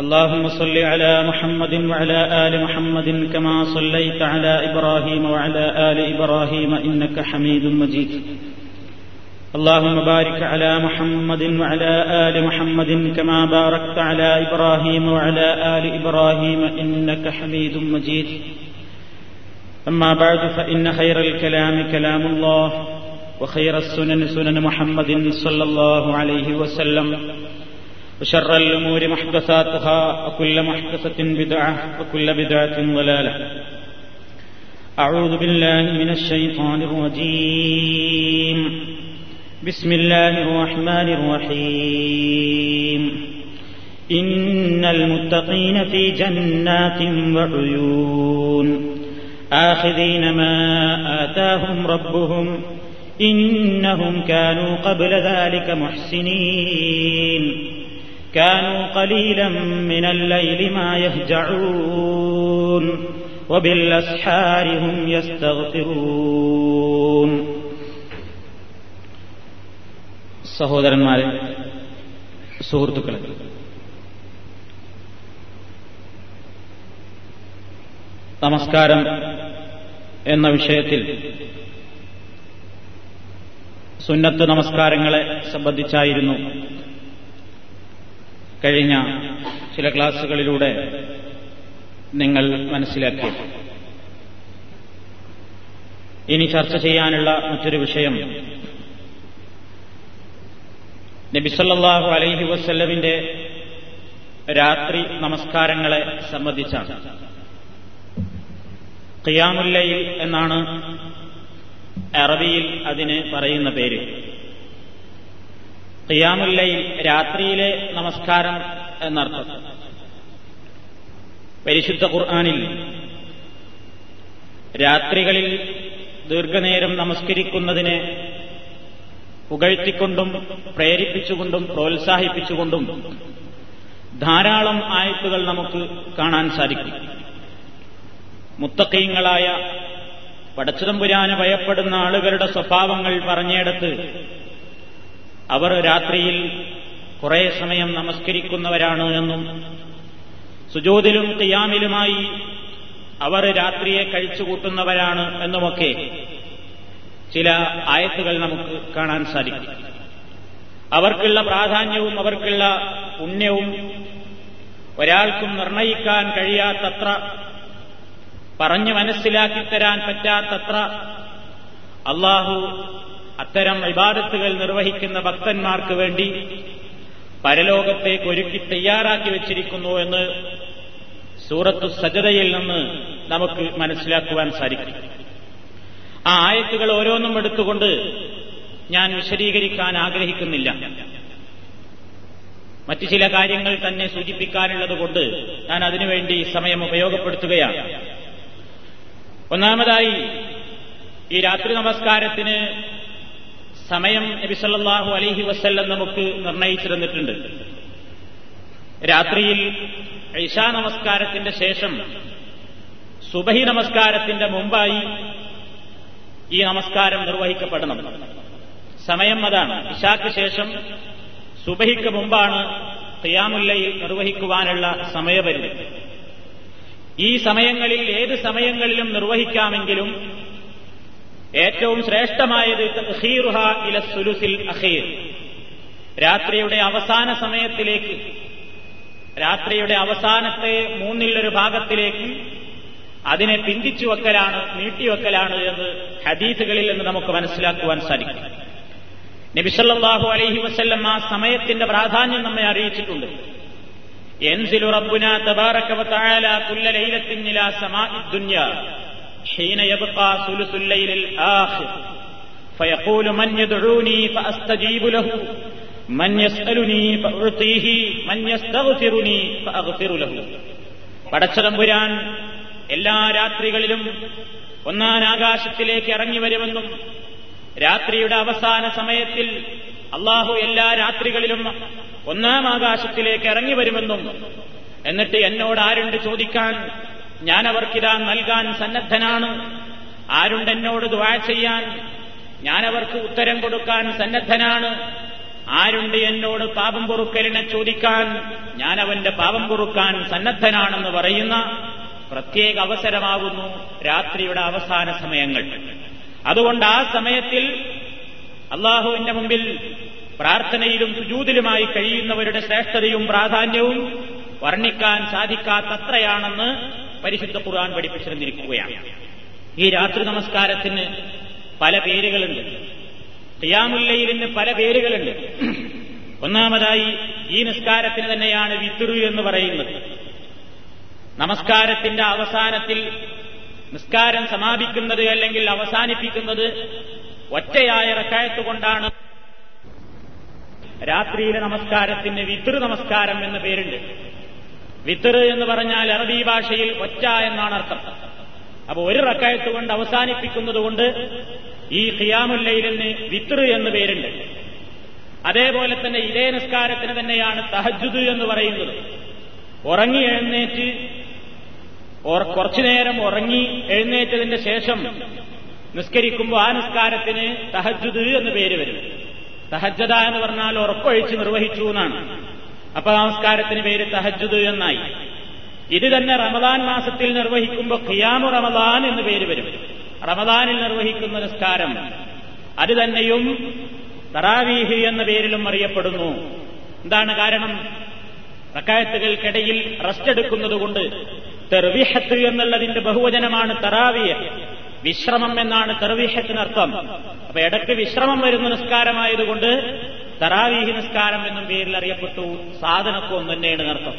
اللهم صل على محمد وعلى آل محمد كما صليت على إبراهيم وعلى آل إبراهيم إنك حميد مجيد. اللهم بارك على محمد وعلى آل محمد كما باركت على إبراهيم وعلى آل إبراهيم إنك حميد مجيد. أما بعد فإن خير الكلام كلام الله وخير السنن سنن محمد صلى الله عليه وسلم. وشر الأمور محدثاتها وكل محدثة بدعة وكل بدعة ضلالة. أعوذ بالله من الشيطان الرجيم. بسم الله الرحمن الرحيم. إن المتقين في جنات وعيون. آخذين ما آتاهم ربهم إنهم كانوا قبل ذلك محسنين. كانوا قليلا من الليل ما يهجعون وبالأسحار هم يستغفرون സഹോദരന്മാരെ സുഹൃത്തുക്കളെ നമസ്കാരം എന്ന വിഷയത്തിൽ സുന്നത്ത് നമസ്കാരങ്ങളെ സംബന്ധിച്ചായിരുന്നു കഴിഞ്ഞ ചില ക്ലാസുകളിലൂടെ നിങ്ങൾ മനസ്സിലാക്കി. ഇനി ചർച്ച ചെയ്യാനുള്ള മറ്റൊരു വിഷയം. നബിസല്ലാഹു അലൈഹി വസ്ല്ലമിന്റെ രാത്രി നമസ്കാരങ്ങളെ സംബന്ധിച്ചാണ്. ഖിയാമുല്ലയിൽ എന്നാണ് അറബിയിൽ അതിന് പറയുന്ന പേര്. ഖിയാമുല്ലയിൽ രാത്രിയിലെ നമസ്കാരം എന്നർത്ഥം. പരിശുദ്ധ ഖുർആാനിൽ രാത്രികളിൽ ദീർഘനേരം നമസ്കരിക്കുന്നതിനെ പുകഴ്ത്തിക്കൊണ്ടും പ്രേരിപ്പിച്ചുകൊണ്ടും പ്രോത്സാഹിപ്പിച്ചുകൊണ്ടും ധാരാളം ആയത്തുകൾ നമുക്ക് കാണാൻ സാധിക്കും. മുത്തക്കീങ്ങളായ പടച്ചിതമ്പുരാന് ഭയപ്പെടുന്ന ആളുകളുടെ സ്വഭാവങ്ങൾ പറഞ്ഞെടുത്ത് അവർ രാത്രിയിൽ കുറെ സമയം നമസ്കരിക്കുന്നവരാണ് എന്നും സുജോതിലും കിയാമിലുമായി അവർ രാത്രിയെ കഴിച്ചുകൂട്ടുന്നവരാണ് എന്നുമൊക്കെ ചില ആയത്തുകൾ നമുക്ക് കാണാൻ സാധിക്കും. അവർക്കുള്ള പ്രാധാന്യവും അവർക്കുള്ള പുണ്യവും ഒരാൾക്കും നിർണയിക്കാൻ കഴിയാത്തത്ര പറഞ്ഞു മനസ്സിലാക്കി തരാൻ പറ്റാത്തത്ര അള്ളാഹു അത്തരം വിവാദത്തുകൾ നിർവഹിക്കുന്ന ഭക്തന്മാർക്ക് വേണ്ടി പരലോകത്തേക്ക് ഒരുക്കി തയ്യാറാക്കി വെച്ചിരിക്കുന്നു എന്ന് സൂറത്തു സജതയിൽ നിന്ന് നമുക്ക് മനസ്സിലാക്കുവാൻ സാധിക്കും. ആ ആയത്തുകൾ ഓരോന്നും എടുത്തുകൊണ്ട് ഞാൻ വിശദീകരിക്കാൻ ആഗ്രഹിക്കുന്നില്ല. മറ്റു ചില കാര്യങ്ങൾ തന്നെ സൂചിപ്പിക്കാനുള്ളതുകൊണ്ട് ഞാൻ അതിനുവേണ്ടി സമയം ഉപയോഗപ്പെടുത്തുകയാണ്. ഒന്നാമതായി ഈ രാത്രി നമസ്കാരത്തിന് സമയം നബിസല്ലാഹു അലഹി വസ്ല്ലം നമുക്ക് നിർണയിച്ചിരുന്നിട്ടുണ്ട് രാത്രിയിൽ ഐഷാ നമസ്കാരത്തിന്റെ ശേഷം സുബഹി നമസ്കാരത്തിന്റെ മുമ്പായി ഈ നമസ്കാരം നിർവഹിക്കപ്പെടണം. സമയം അതാണ്. ഇഷാക്ക് ശേഷം സുബഹിക്ക് മുമ്പാണ് ഖിയാമുല്ലയിൽ നിർവഹിക്കുവാനുള്ള സമയപരിധി. ഈ സമയങ്ങളിൽ ഏത് സമയങ്ങളിലും നിർവഹിക്കാമെങ്കിലും ഏറ്റവും ശ്രേഷ്ഠമായത് തഹീറുഹ ഇല സുലുസിൽ അഹീർ രാത്രിയുടെ അവസാന സമയത്തിലേക്ക് രാത്രിയുടെ അവസാനത്തെ മൂന്നിലൊരു ഭാഗത്തിലേക്ക് അതിനെ പിന്തിച്ചു വെക്കലാണ് നീട്ടിവെക്കലാണ് എന്ന് ഹദീസുകളിൽ നിന്ന് നമുക്ക് മനസ്സിലാക്കുവാൻ സാധിക്കും. നബിസല്ലാഹു അലൈഹി വസ്ല്ലം ആ സമയത്തിന്റെ പ്രാധാന്യം നമ്മെ അറിയിച്ചിട്ടുണ്ട്. എൻസിലു റബ്ബുന തബാറക്കവ താഴല കുല്ല സമാ ദുന്യ. حين يبقى ثلث الليل الآخر فيقول من يدعوني فأستجيب له من يسألني فأعطيه من يستغفرني فأغفر له പടച്ചതമ്പുരാൻ എല്ലാ രാത്രികളിലും ഒന്നാം ആകാശത്തിലേക്ക് ഇറങ്ങി വരുമെന്നും രാത്രിയുടെ അവസാന സമയത്തിൽ അള്ളാഹു എല്ലാ രാത്രികളിലും ഒന്നാം ആകാശത്തിലേക്ക് ഇറങ്ങി വരുമെന്നും എന്നിട്ട് എന്നോട് ആരുണ്ട് ചോദിക്കാൻ ഞാൻ അവർക്കിതാ നൽകാൻ സന്നദ്ധനാണ്. ആരുണ്ടെന്നോട് ദ്വാ ചെയ്യാൻ ഞാൻ അവർക്ക് ഉത്തരം കൊടുക്കാൻ സന്നദ്ധനാണ്. ആരുണ്ട് എന്നോട് പാപം പൊറുക്കലിനെ ചോദിക്കാൻ ഞാൻ അവന്റെ പാപം പൊറുക്കാൻ സന്നദ്ധനാണെന്ന് പറയുന്ന പ്രത്യേക അവസരമാകുന്നു രാത്രിയുടെ അവസാന സമയങ്ങൾ. അതുകൊണ്ട് ആ സമയത്തിൽ അള്ളാഹുവിന്റെ മുമ്പിൽ പ്രാർത്ഥനയിലും സുജൂതിലുമായി കഴിയുന്നവരുടെ ശ്രേഷ്ഠതയും പ്രാധാന്യവും വർണിക്കാൻ സാധിക്കാത്തത്രയാണെന്ന് പരിശുദ്ധ ഖുർആൻ പഠിപ്പിച്ചിരുന്നിരിക്കുകയാണ്. ഈ രാത്രി നമസ്കാരത്തിന് പല പേരുകളുണ്ട്. ഖിയാമുല്ലയിലിന് പല പേരുകളുണ്ട്. ഒന്നാമതായി ഈ നിസ്കാരത്തിന് തന്നെയാണ് വിത്തുറു എന്ന് പറയുന്നത്. നമസ്കാരത്തിന്റെ അവസാനത്തിൽ നിസ്കാരം സമാപിക്കുന്നത് അല്ലെങ്കിൽ അവസാനിപ്പിക്കുന്നത് ഒറ്റയായ റക്കായത്ത് കൊണ്ടാണ്. രാത്രിയിലെ നമസ്കാരത്തിന് വിതൃ നമസ്കാരം എന്ന പേരുണ്ട്. വിത്തറ് എന്ന് പറഞ്ഞാൽ അറബി ഭാഷയിൽ ഒറ്റ എന്നാണ് അർത്ഥം. അപ്പൊ ഒരു റക്കായത്ത് കൊണ്ട് അവസാനിപ്പിക്കുന്നതുകൊണ്ട് ഈ ഖിയാമുല്ലയിലിന് വിത്തറ് എന്ന് പേരുണ്ട്. അതേപോലെ തന്നെ ഇതേ നിസ്കാരത്തിന് തന്നെയാണ് തഹജുദ് എന്ന് പറയുന്നത്. ഉറങ്ങി എഴുന്നേറ്റ് കുറച്ചു നേരം ഉറങ്ങി എഴുന്നേറ്റതിന്റെ ശേഷം നിസ്കരിക്കുമ്പോൾ ആ നിസ്കാരത്തിന് തഹജുദ് എന്ന് പേര് വരും. തഹജദ എന്ന് പറഞ്ഞാൽ ഉറപ്പൊഴിച്ച് നിർവഹിച്ചു എന്നാണ്. അപ്പൊ നമസ്കാരത്തിന് പേര് തഹജുദ് എന്നായി. ഇത് തന്നെ റമദാൻ മാസത്തിൽ നിർവഹിക്കുമ്പോൾ ഖിയാമു റമദാൻ എന്ന് പേര് വരും. റമദാനിൽ നിർവഹിക്കുന്ന നിസ്കാരം അത് തന്നെയും തറാവീഹ് എന്ന പേരിലും അറിയപ്പെടുന്നു. എന്താണ് കാരണം? റക്കായത്തുകൾക്കിടയിൽ റെസ്റ്റ് എടുക്കുന്നതുകൊണ്ട് തെർവിഹത്ത് എന്നുള്ളതിന്റെ ബഹുവചനമാണ് തറാവിയ വിശ്രമം എന്നാണ് തെർവിഹത്തിനർത്ഥം. അപ്പൊ ഇടയ്ക്ക് വിശ്രമം വരുന്ന നിസ്കാരമായതുകൊണ്ട് തറാവീഹ് നിസ്കാരം എന്നും പേരിൽ അറിയപ്പെട്ടു. സാധനത്വം തന്നെയാണ് അർത്ഥം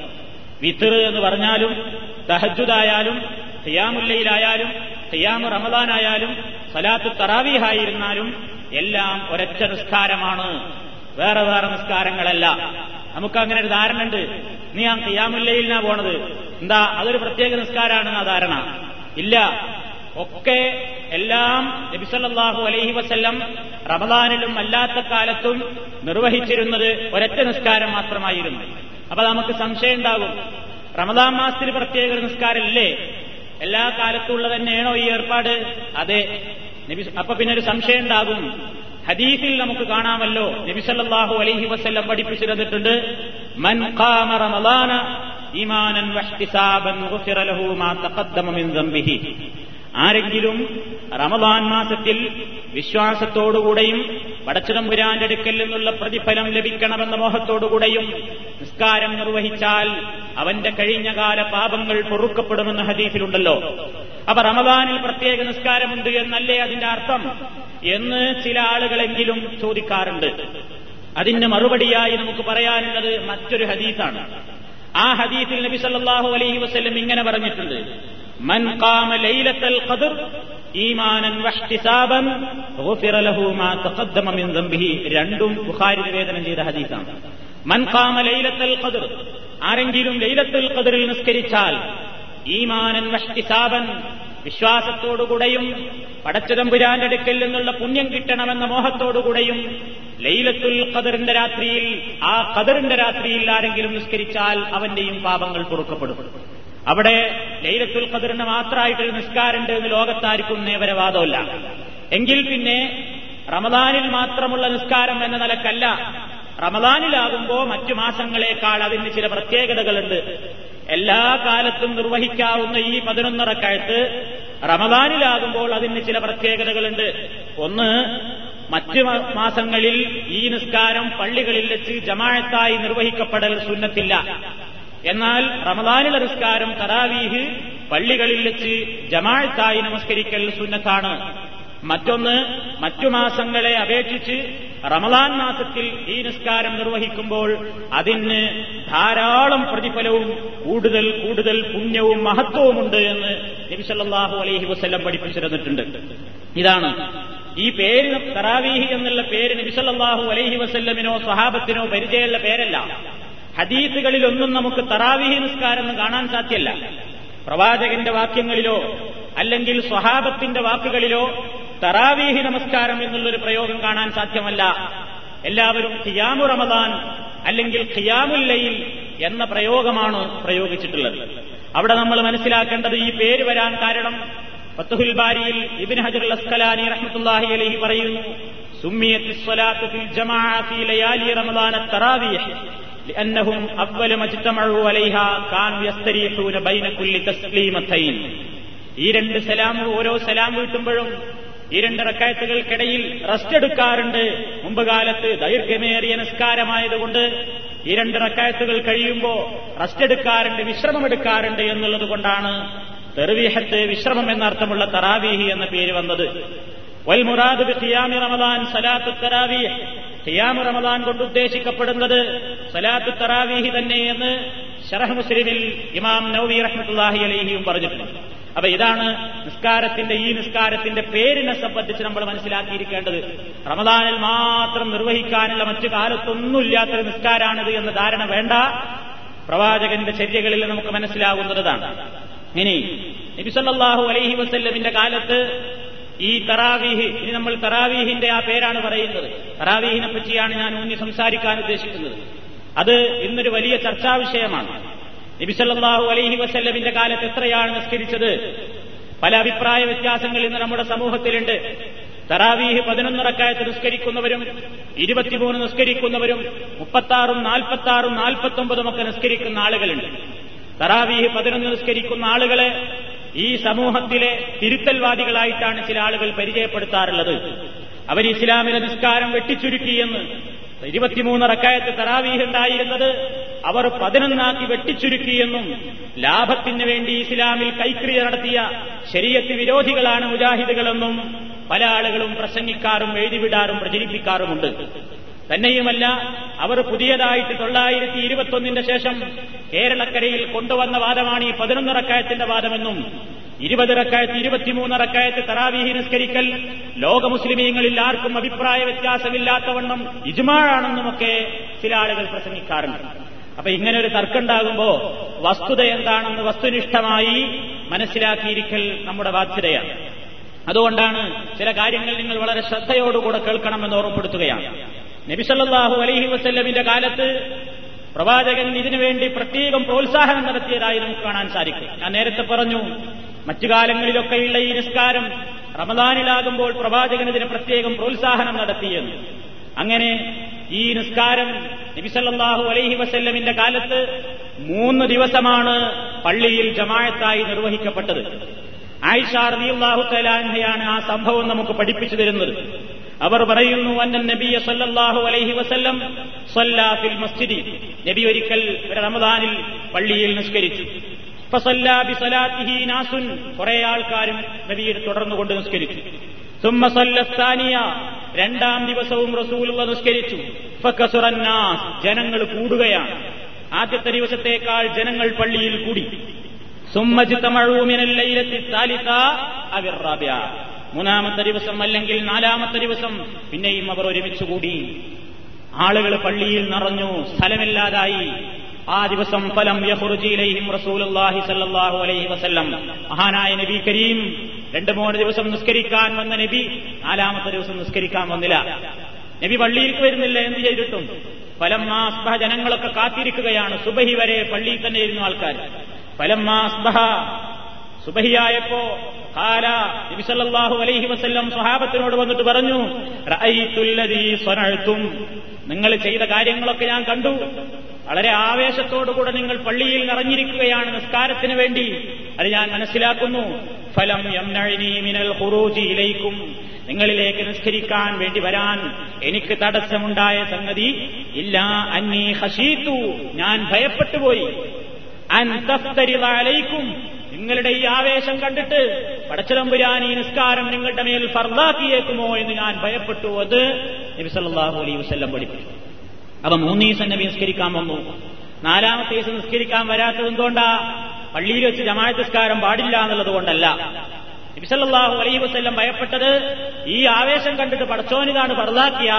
വിത്തർ എന്ന് പറഞ്ഞാലും തഹജുദായാലും ഹിയാമുല്ലയിലായാലും ഖിയാമു റമദാനായാലും സലാത്ത് തറാവീഹായിരുന്നാലും എല്ലാം ഒരൊറ്റ നിസ്കാരമാണ്. വേറെ വേറെ നിസ്കാരങ്ങളല്ല. നമുക്കങ്ങനെ ഒരു ധാരണ ഉണ്ട് നീ ആ ഖിയാമുല്ലയിലിനാ പോണത്. എന്താ അതൊരു പ്രത്യേക നിസ്കാരമാണ് ആ ധാരണ? ഇല്ല. ഒക്കെ എല്ലാം നബിസല്ലാഹു അലൈഹി വസ്ല്ലം റമദാനിലും അല്ലാത്ത കാലത്തും നിർവഹിച്ചിരുന്നത് ഒരൊറ്റ നിസ്കാരം മാത്രമായിരുന്നു. അപ്പൊ നമുക്ക് സംശയം ഉണ്ടാകും. റമദാൻ മാസത്തിൽ പ്രത്യേക നിസ്കാരമില്ലേ? എല്ലാ കാലത്തുള്ള തന്നെയാണോ ഈ ഏർപ്പാട്? അതെ. നബി അപ്പൊ പിന്നെ ഒരു സംശയം ഉണ്ടാകും. ഹദീസിൽ നമുക്ക് കാണാമല്ലോ. നബിസല്ലാഹു അലൈഹി വസ്ല്ലം പഠിപ്പിച്ചിരുന്നിട്ടുണ്ട് മൻ ഖാമ റമദാന ഈമാനൻ വഹ്തിസാബൻ തഖദ്ദമ മിൻ ദംബിഹി. ആരെങ്കിലും റമദാൻ മാസത്തിൽ വിശ്വാസത്തോടുകൂടെയും പടച്ചിടമ്പുരാന്റെ അടുക്കൽ നിന്നുള്ള പ്രതിഫലം ലഭിക്കണമെന്ന മോഹത്തോടുകൂടെയും നിസ്കാരം നിർവഹിച്ചാൽ അവന്റെ കഴിഞ്ഞകാല പാപങ്ങൾ പൊറുക്കപ്പെടുമെന്ന ഹദീസിലുണ്ടല്ലോ. അപ്പൊ റമദാനിൽ പ്രത്യേക നിസ്കാരമുണ്ട് എന്നല്ലേ അതിന്റെ അർത്ഥം? എന്ന് ചില ആളുകളെങ്കിലും ചോദിക്കാറുണ്ട്. അതിന് മറുപടിയായി നമുക്ക് പറയാനുള്ളത് മറ്റൊരു ഹദീസാണ്. ആ ഹദീസിൽ നബി സല്ലാഹു അലൈഹി വസ്ല്ലം ഇങ്ങനെ പറഞ്ഞിട്ടുണ്ട്. മൻ ലൈലത്തൽ ഈമാനൻ ലഹു മാ തഖദ്ദമ മിൻ രണ്ടും ബുഖാരി നിവേദനം ചെയ്ത ഹദീസാണ്. മൻ ഖാമ ലൈലത്തൽ ഖദർ ആരെങ്കിലും ലൈലത്തൽ ഖദറിൽ നിസ്കരിച്ചാൽ ഈമാനൻ വഹ്തിസാബൻ വിശ്വാസത്തോടുകൂടെയും പടച്ചതമ്പുരാന്റെ അടുക്കൽ നിന്നുള്ള പുണ്യം കിട്ടണമെന്ന മോഹത്തോടുകൂടെയും ലൈലത്തുൽ ഖദറിന്റെ രാത്രിയിൽ ആ ഖദറിന്റെ രാത്രിയിൽ ആരെങ്കിലും നിസ്കരിച്ചാൽ അവന്റെയും പാപങ്ങൾ പൊറുക്കപ്പെടും. അവിടെ ലൈലത്തുൽ ഖദറിന് മാത്രമായിട്ടൊരു നിസ്കാരമുണ്ട് എന്ന് ലോകത്താർക്കും നേവരവാദമല്ല എങ്കിൽ പിന്നെ റമദാനിൽ മാത്രമുള്ള നിസ്കാരം എന്ന നിലക്കല്ല. റമദാനിലാകുമ്പോ മറ്റു മാസങ്ങളെക്കാൾ അതിന് ചില പ്രത്യേകതകളുണ്ട്. എല്ലാ കാലത്തും നിർവഹിക്കാവുന്ന ഈ പതിനൊന്നറക്കാലത്ത് റമദാനിലാകുമ്പോൾ അതിന് ചില പ്രത്യേകതകളുണ്ട്. ഒന്ന് മറ്റ് മാസങ്ങളിൽ ഈ നിസ്കാരം പള്ളികളിൽ വെച്ച് ജമാഴത്തായി നിർവഹിക്കപ്പെടൽ സുന്നത്തില്ല. എന്നാൽ റമദാനിലെ നിസ്കാരം തറാവീഹ് പള്ളികളിൽ വെച്ച് ജമാഴത്തായി നമസ്കരിക്കൽ സുന്നത്താണ്. മറ്റൊന്ന് മറ്റു മാസങ്ങളെ അപേക്ഷിച്ച് റമദാൻ മാസത്തിൽ ഈ നിസ്കാരം നിർവഹിക്കുമ്പോൾ അതിന് ധാരാളം പ്രതിഫലവും കൂടുതൽ കൂടുതൽ പുണ്യവും മഹത്വവുമുണ്ട് എന്ന് നബിസല്ലാഹു അലൈഹി വസ്ല്ലം പഠിപ്പിച്ചിരുന്നിട്ടുണ്ട് ഇതാണ് ഈ പേര് തറാവീഹി എന്നുള്ള പേര് നബിസല്ലാഹു അലൈഹി വസ്ല്ലമിനോ സ്വഹാബത്തിനോ പരിചയമുള്ള പേരല്ല. ഹദീസുകളിലൊന്നും നമുക്ക് തറാവിഹി നിസ്കാരം കാണാൻ സാധ്യല്ല. പ്രവാചകന്റെ വാക്യങ്ങളിലോ അല്ലെങ്കിൽ സ്വഹാബത്തിന്റെ വാക്കുകളിലോ തറാവീഹി നമസ്കാരം എന്നുള്ളൊരു പ്രയോഗം കാണാൻ സാധ്യമല്ല. എല്ലാവരും ഖിയാമു റമദാൻ അല്ലെങ്കിൽ ഖിയാമുല്ലയിൽ എന്ന പ്രയോഗമാണ് പ്രയോഗിച്ചിട്ടുള്ളത്. അവിടെ നമ്മൾ മനസ്സിലാക്കേണ്ടത് ഈ പേര് വരാൻ കാരണം ഫത്തുഹുൽ ബാരിയിൽ ഇബിൻ ഹജർ അസ്കലാനി റഹ്മത്തുല്ലാഹി അലൈഹി പറയുന്നു സുമ്മിയത്ത് ഫിൽ ജമാഅത്തി ലയാലി റമദാന തറാവീഹ്. لأنهم أول ما اجتمعوا عليها كانوا يستريحون بين كل تسليمتين ഈ രണ്ട് സലാം ഓരോ സലാം വീട്ടുമ്പോഴും ഈ രണ്ട് റക്കായത്തുകൾക്കിടയിൽ റെസ്റ്റ് എടുക്കാറുണ്ട് മുമ്പ് കാലത്ത് ദൈർഘ്യമേറിയ നിസ്കാരമായതുകൊണ്ട് ഈ രണ്ട് റക്കായത്തുകൾ കഴിയുമ്പോൾ റെസ്റ്റ് എടുക്കാറുണ്ട് വിശ്രമമെടുക്കാറുണ്ട് എന്നുള്ളത് കൊണ്ടാണ് തെറുവീഹത്ത് വിശ്രമം എന്നർത്ഥമുള്ള തറാവീഹി എന്ന പേര് വന്നത് വൽ മുറാദ് ബി ഖിയാമി റമദാൻ സലാത്തു തറാവീഹ് ഖിയാമു റമദാൻ കൊണ്ട് ഉദ്ദേശിക്കപ്പെടുന്നത് സലാത്തു തറാവീഹി തന്നെയെന്ന് ഷറഹ് മുസ്ലിമിൽ ഇമാം നൌവി റഹ്മത്തുല്ലാഹി അലഹിയും പറഞ്ഞിട്ടുണ്ട്. അപ്പൊ ഇതാണ് നിസ്കാരത്തിന്റെ ഈ നിസ്കാരത്തിന്റെ പേരിനെ സംബന്ധിച്ച് നമ്മൾ മനസ്സിലാക്കിയിരിക്കേണ്ടത്. റമദാനിൽ മാത്രം നിർവഹിക്കാനുള്ള മറ്റു കാലത്തൊന്നുമില്ലാത്തൊരു നിസ്കാരാണിത് എന്ന ധാരണ വേണ്ട. പ്രവാചകന്റെ ചര്യകളിൽ നമുക്ക് മനസ്സിലാകുന്നതാണ് ഇനി നബിസല്ലാഹു അലൈഹി വസല്ലമിന്റെ കാലത്ത് ഈ തറാവീഹ് ഇനി നമ്മൾ തറാവീഹിന്റെ ആ പേരാണ് പറയുന്നത്. തറാവീഹിനെ പറ്റിയാണ് ഞാൻ ഊന്നി സംസാരിക്കാൻ ഉദ്ദേശിക്കുന്നത്. അത് ഇന്നൊരു വലിയ ചർച്ചാ വിഷയമാണ്. നബിസല്ലാഹു അലൈഹി വസല്ലമിന്റെ കാലത്ത് എത്രയാണ് നിസ്കരിച്ചത്? പല അഭിപ്രായ വ്യത്യാസങ്ങൾ ഇന്ന് നമ്മുടെ സമൂഹത്തിലുണ്ട്. തറാവീഹ് പതിനൊന്നിറക്കായത്ത് നിസ്കരിക്കുന്നവരും ഇരുപത്തിമൂന്ന് നിസ്കരിക്കുന്നവരും മുപ്പത്താറും നാൽപ്പത്താറും നാൽപ്പത്തൊമ്പതും ഒക്കെ നിസ്കരിക്കുന്ന ആളുകളുണ്ട്. തറാവീഹ് പതിനൊന്ന് നിസ്കരിക്കുന്ന ആളുകളെ ഈ സമൂഹത്തിലെ തിരുത്തൽവാദികളായിട്ടാണ് ചില ആളുകൾ പരിചയപ്പെടുത്താറുള്ളത്. അവർ ഇസ്ലാമിലെ നിസ്കാരം വെട്ടിച്ചുരുക്കിയെന്ന് ഇരുപത്തിമൂന്ന് റക്കായത്ത് തറാവീഹ് ഉണ്ടായിരുന്നത് അവർ പതിനൊന്നാക്കി വെട്ടിച്ചുരുക്കിയെന്നും ലാഭത്തിന് വേണ്ടി ഇസ്ലാമിൽ കൈക്രിയ നടത്തിയ ശരീരത്ത് വിരോധികളാണ് മുജാഹിദുകളെന്നും പല ആളുകളും പ്രസംഗിക്കാറും എഴുതിവിടാറും പ്രചരിപ്പിക്കാറുമുണ്ട്. തന്നെയുമല്ല അവർ പുതിയതായിട്ട് തൊള്ളായിരത്തി ഇരുപത്തൊന്നിന്റെ ശേഷം കേരളക്കരയിൽ കൊണ്ടുവന്ന വാദമാണ് ഈ പതിനൊന്ന് റക്കായത്തിന്റെ വാദമെന്നും ഇരുപത് റക്കായത്ത് ഇരുപത്തിമൂന്ന് റക്കായത്ത് തറാവീഹി നിസ്കരിക്കൽ ലോക മുസ്ലിമീങ്ങളിൽ ആർക്കും അഭിപ്രായ വ്യത്യാസമില്ലാത്തവണ്ണം ഇജ്മാഴാണെന്നുമൊക്കെ ചില ആളുകൾ പ്രസംഗിക്കാറുണ്ട്. അപ്പൊ ഇങ്ങനെ ഒരു തർക്കമുണ്ടാകുമ്പോ വസ്തുത എന്താണെന്ന് വസ്തുനിഷ്ഠമായി മനസ്സിലാക്കിയിരിക്കൽ നമ്മുടെ ബാധ്യതയാണ്. അതുകൊണ്ടാണ് ചില കാര്യങ്ങൾ നിങ്ങൾ വളരെ ശ്രദ്ധയോടുകൂടെ കേൾക്കണമെന്ന് ഓർമ്മപ്പെടുത്തുകയാണ്. നബിസല്ലാഹു അലൈഹി വസ്ല്ലമിന്റെ കാലത്ത് പ്രവാചകൻ ഇതിനുവേണ്ടി പ്രത്യേകം പ്രോത്സാഹനം നടത്തിയതായി നമുക്ക് കാണാൻ സാധിക്കും. ഞാൻ നേരത്തെ പറഞ്ഞു മറ്റു കാലങ്ങളിലൊക്കെയുള്ള ഈ നിസ്കാരം റമദാനിലാകുമ്പോൾ പ്രവാചകൻ ഇതിന് പ്രത്യേകം പ്രോത്സാഹനം നടത്തിയെന്ന്. അങ്ങനെ ഈ നിസ്കാരം നബിസല്ലാഹു അലൈഹി വസല്ലമിന്റെ കാലത്ത് മൂന്ന് ദിവസമാണ് പള്ളിയിൽ ജമായത്തായി നിർവഹിക്കപ്പെട്ടത്. ആയിഷാർദിയുള്ളാഹു തലാൻഹയാണ് ആ സംഭവം നമുക്ക് പഠിപ്പിച്ചു തരുന്നത്. അവർ പറയുന്നു അന്നൻ നബിയ സല്ലല്ലാഹു അലൈഹി വസല്ലം സൊല്ലാഫിൽ മസ്ജിദി. നബി ഒരിക്കൽ റമദാനിൽ പള്ളിയിൽ നിസ്കരിച്ചു. നാസുൻ കുറെ ആൾക്കാരും തുടർന്നു തുടർന്നുകൊണ്ട് നിസ്കരിച്ചു. സുമ്മസല്ലസ്താനിയ രണ്ടാം ദിവസവും റസൂലുള്ള നിസ്കരിച്ചു. ഫക്കസുറന്നാസ് ജനങ്ങൾ കൂടുകയാണ്. ആദ്യത്തെ ദിവസത്തേക്കാൾ ജനങ്ങൾ പള്ളിയിൽ കൂടി. മൂന്നാമത്തെ ദിവസം അല്ലെങ്കിൽ നാലാമത്തെ ദിവസം പിന്നെയും അവർ ഒരുമിച്ച് കൂടി ആളുകൾ പള്ളിയിൽ നിറഞ്ഞു സ്ഥലമില്ലാതായി. ആ ദിവസം ഫലം യഹുർജിയിലെയും റസൂലുള്ളാഹി സല്ലാഹു അലൈഹി വസല്ലം. മഹാനായ നബി കരീം രണ്ട് മൂന്ന് ദിവസം നിസ്കരിക്കാൻ വന്ന നബി നാലാമത്തെ ദിവസം നിസ്കരിക്കാൻ വന്നില്ല. നബി പള്ളിയിലേക്ക് വരുന്നില്ല എന്ത് ചെയ്തിട്ടും. ഫലം ജനങ്ങളൊക്കെ കാത്തിരിക്കുകയാണ്. സുബഹി വരെ പള്ളിയിൽ തന്നെ ഇരുന്ന ആൾക്കാർ. ഫലം മാസ്ബഹ സുബഹിയായപ്പോ നബിസല്ലാഹു അലൈഹി വസല്ലം സ്വഹാബത്തിനോട് വന്നിട്ട് പറഞ്ഞു സ്വനഴ്ത്തും നിങ്ങൾ ചെയ്ത കാര്യങ്ങളൊക്കെ ഞാൻ കണ്ടു. വളരെ ആവേശത്തോടുകൂടെ നിങ്ങൾ പള്ളിയിൽ നിറഞ്ഞിരിക്കുകയാണ് നിസ്കാരത്തിന് വേണ്ടി. അത് ഞാൻ മനസ്സിലാക്കുന്നു. ഫലം മിനൽ ഹുറൂജിയിലേക്കും നിങ്ങളിലേക്ക് നിസ്കരിക്കാൻ വേണ്ടി വരാൻ എനിക്ക് തടസ്സമുണ്ടായ സംഗതി ഇല്ല അന്നീ ഹഷീത്തു ഞാൻ ഭയപ്പെട്ടുപോയി. അൻ തഫ്തരിദ അലൈക്കും. നിങ്ങളുടെ ഈ ആവേശം കണ്ടിട്ട് പടച്ചതമ്പുരാൻ ഈ നിസ്കാരം നിങ്ങളുടെ മേൽ ഫർദാക്കിയേക്കുമോ എന്ന് ഞാൻ ഭയപ്പെട്ടു. അത് നബി സല്ലല്ലാഹു അലൈഹി വസല്ലം പഠിപ്പിച്ചു. അപ്പൊ മൂന്ന് ദിവസം നബി നിസ്കരിക്കാൻ വന്നു. നാലാമത്തെ ദിവസം നിസ്കരിക്കാൻ വരാത്തത് എന്തുകൊണ്ടാ? പള്ളിയിൽ വെച്ച് ജമാഅത്ത് നിസ്കാരം പാടില്ല എന്നുള്ളത് കൊണ്ടല്ല. നബിസല്ലാഹു അലൈ വസ്ല്ലം ഭയപ്പെട്ടത് ഈ ആവേശം കണ്ടിട്ട് പടച്ചോനിതാണ് ഫർദാക്കിയ.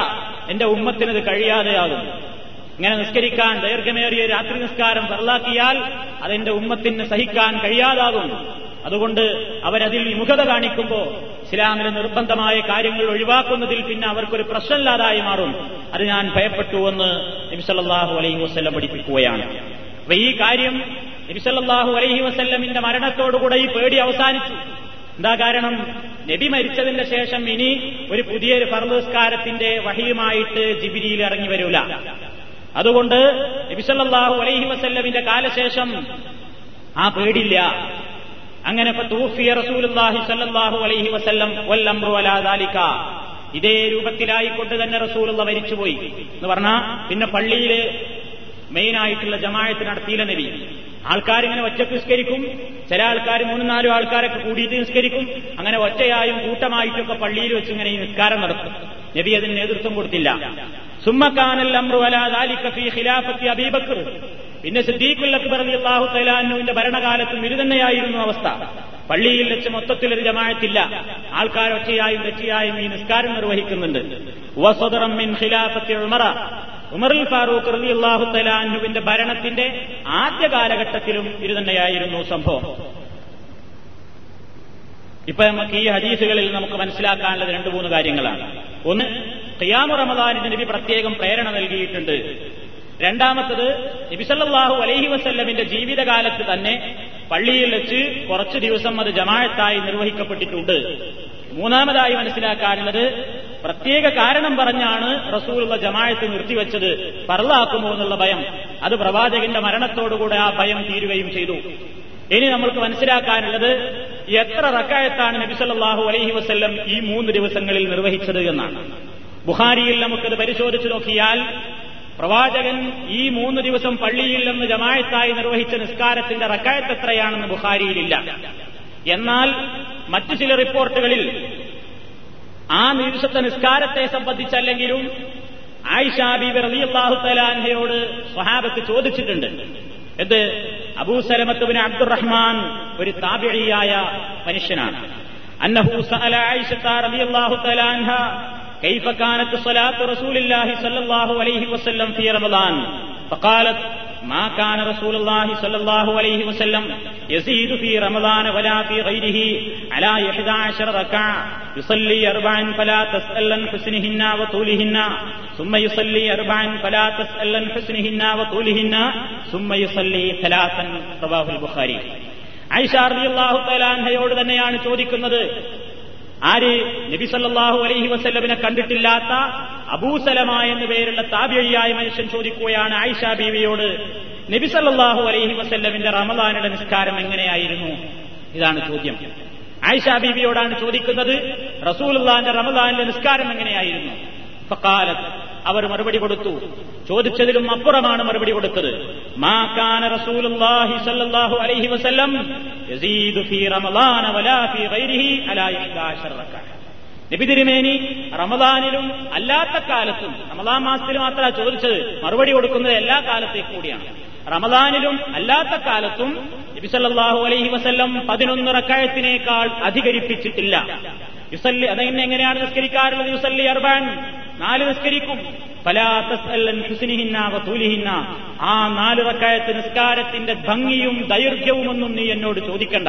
എന്റെ ഉമ്മത്തിനത് കഴിയാതെയാകും ഇങ്ങനെ നിസ്കരിക്കാൻ ദൈർഘ്യമേറിയ രാത്രി നിസ്കാരം ഫർലാക്കിയാൽ അതെന്റെ ഉമ്മത്തിന് സഹിക്കാൻ കഴിയാതാകും. അതുകൊണ്ട് അവരതിൽ വിമുഖത കാണിക്കുമ്പോൾ ഇസ്ലാമിലെ നിർബന്ധമായ കാര്യങ്ങൾ ഒഴിവാക്കുന്നതിൽ പിന്നെ അവർക്കൊരു പ്രശ്നമില്ലാതായി മാറും. അത് ഞാൻ ഭയപ്പെട്ടു എന്ന് നബിസല്ലാഹു അലൈഹി വസ്ല്ലം പഠിപ്പിക്കുകയാണ്. അപ്പൊ ഈ കാര്യം നബിസല്ലാഹു അലൈഹി വസ്ല്ലമിന്റെ മരണത്തോടുകൂടെ ഈ പേടി അവസാനിച്ചു. എന്താ കാരണം? നബി മരിച്ചതിന്റെ ശേഷം ഇനി ഒരു പുതിയൊരു ഫർദസ്കാരത്തിന്റെ വഹിയുമായിട്ട് ജിബിരിയിൽ ഇറങ്ങി വരൂല. അതുകൊണ്ട് നബിസല്ലാഹു അലൈഹി വസല്ലമിന്റെ കാലശേഷം ആ പേടില്ല അങ്ങനെ അലൈഹി വസല്ലം ഇതേ രൂപത്തിലായിക്കൊണ്ട് തന്നെ റസൂലുള്ള മരിച്ചുപോയി എന്ന് പറഞ്ഞാൽ പിന്നെ പള്ളിയിലെ മെയിനായിട്ടുള്ള ജമായത്ത് നടത്തിയില്ല നബി. ആൾക്കാരിങ്ങനെ ഒറ്റയ്ക്ക് നിസ്കരിക്കും. ചില ആൾക്കാർ മൂന്നും നാലും ആൾക്കാരൊക്കെ കൂടിയിട്ട് നിസ്കരിക്കും. അങ്ങനെ ഒറ്റയായും കൂട്ടമായിട്ടൊക്കെ പള്ളിയിൽ വെച്ച് ഇങ്ങനെ ഈ നിസ്കാരം നടത്തും. നബി അതിന് നേതൃത്വം കൊടുത്തില്ല. അലാ അബീബക്കർ പിന്നെ അക്ബർ റളിയല്ലാഹു തആല ഭരണകാലത്തും ഇത് തന്നെയായിരുന്നു അവസ്ഥ. പള്ളിയിൽ വെച്ച് മൊത്തത്തിൽ ഒരു ആൾക്കാർ ഒറ്റയായും ഈ നിസ്കാരം നിർവഹിക്കുന്നുണ്ട്. ഉമറുൽ ഫാറൂഖ് റലി അള്ളാഹു തലാഹുവിന്റെ ഭരണത്തിന്റെ ആദ്യ കാലഘട്ടത്തിലും ഇത് തന്നെയായിരുന്നു സംഭവം. ഇപ്പൊ നമുക്ക് ഈ ഹദീസുകളിൽ നമുക്ക് മനസ്സിലാക്കാനുള്ളത് രണ്ടു മൂന്ന് കാര്യങ്ങളാണ്. ഒന്ന് ഖിയാമു റമദാനിന് നബി പ്രത്യേകം പ്രേരണ നൽകിയിട്ടുണ്ട്. രണ്ടാമത്തത് നബിസല്ലാഹു അലൈഹി വസല്ലമിന്റെ ജീവിതകാലത്ത് തന്നെ പള്ളിയിൽ വെച്ച് കുറച്ചു ദിവസം അത് ജമാഴത്തായി നിർവഹിക്കപ്പെട്ടിട്ടുണ്ട്. മൂന്നാമതായി മനസ്സിലാക്കാനുള്ളത് പ്രത്യേക കാരണം പറഞ്ഞാണ് റസൂലുള്ള ജമായത്ത് നിർത്തിവെച്ചത്. പറലാക്കുമോ എന്നുള്ള ഭയം. അത് പ്രവാചകന്റെ മരണത്തോടുകൂടെ ആ ഭയം തീരുകയും ചെയ്തു. ഇനി നമ്മൾക്ക് മനസ്സിലാക്കാനുള്ളത് എത്ര റക്കായത്താണ് നബിസല്ലാഹു അലൈഹി വസ്ല്ലം ഈ മൂന്ന് ദിവസങ്ങളിൽ നിർവഹിച്ചത് എന്നാണ്. ബുഹാരിയിൽ നമുക്കത് പരിശോധിച്ചു നോക്കിയാൽ പ്രവാചകൻ ഈ മൂന്ന് ദിവസം പള്ളിയിൽ നിന്ന് ജമായത്തായി നിർവഹിച്ച നിസ്കാരത്തിന്റെ റക്കായത്ത് എത്രയാണെന്ന് ബുഹാരിയിലില്ല എന്നാൽ മറ്റു ചില റിപ്പോർട്ടുകളിൽ ആ ദിവസത്തെ നിസ്കാരത്തെ സംബന്ധിച്ചല്ലെങ്കിലും ആയിഷ ബീബി റളിയല്ലാഹു തലാൻഹയോട് സ്വഹാബത്ത് ചോദിച്ചിട്ടുണ്ട് എന്ത് അബൂസലമത്തുബിൻ അബ്ദുറഹ്മാൻ ഒരു താബിഴിയായ മനുഷ്യനാണ് അന്നഹു സഅല ആയിഷ റളിയല്ലാഹു തലാൻഹ كيف كانت صلاة رسول الله صلى الله عليه وسلم في رمضان فقالت ما كان رسول الله صلى الله عليه وسلم يزيد في رمضان ولا في غيره على إحدى عشر ركعة يصلي أربعا فلا تسأل عن حسنهن وطولهن ثم يصلي أربعا فلا تسأل عن حسنهن وطولهن ثم يصلي ثلاثا رواه البخاري ഐഷ റളിയല്ലാഹു തആല അൻഹയോട് തന്നെയാണ് ചോദിക്കുന്നത് ആര്? നബി സല്ലല്ലാഹു അലൈഹി വസല്ലമിനെ കണ്ടിട്ടില്ലാത്ത അബൂസലമ എന്ന് പേരുള്ള താപിയായ മനുഷ്യൻ ചോദിക്കുകയാണ് ആയിഷ ബീവിയോട് നബി സല്ലല്ലാഹു അലൈഹി വസല്ലമിന്റെ റമദാനുടെ നിസ്കാരം എങ്ങനെയായിരുന്നു? ഇതാണ് ചോദ്യം. ആയിഷ ബീവിയോടാണ് ചോദിക്കുന്നത് റസൂൽ റമദാനിലെ നിസ്കാരം എങ്ങനെയായിരുന്നു? അവർ മറുപടി കൊടുത്തു. ചോദിച്ചതിലും അപ്പുറമാണ് മറുപടി കൊടുത്തത്. മാക്കാന റസൂലുള്ളാഹി അലൈഹി വസല്ലം യസീദു ഫീ റമളാന വലാ ഫീ ഗൈരിഹി അലാ 11 റക്അ നബി റമദാനിലും അല്ലാത്ത കാലത്തും റമദാൻ മാസത്തിൽ മാത്രമാണ് ചോദിച്ചത്. മറുപടി കൊടുക്കുന്നത് എല്ലാ കാലത്തേക്കും കൂടിയാണ്. റമദാനിലും അല്ലാത്ത കാലത്തും നബി സല്ലാഹു അലൈഹി വസല്ലം പതിനൊന്ന് റക്കായത്തിനേക്കാൾ അധികരിപ്പിച്ചിട്ടില്ല. യുസല്ലി അതെങ്ങനെ എങ്ങനെയാണ് നിസ്കരിക്കാറുള്ളത്? യുസല്ലി അർബാൻ. നാല് നിസ്കരിക്കും. ഫലാത്തൂലിഹിന്ന ആ നാല് റക്കായത്ത് നിസ്കാരത്തിന്റെ ഭംഗിയും ദൈർഘ്യവും ഒന്നും നീ എന്നോട് ചോദിക്കണ്ട.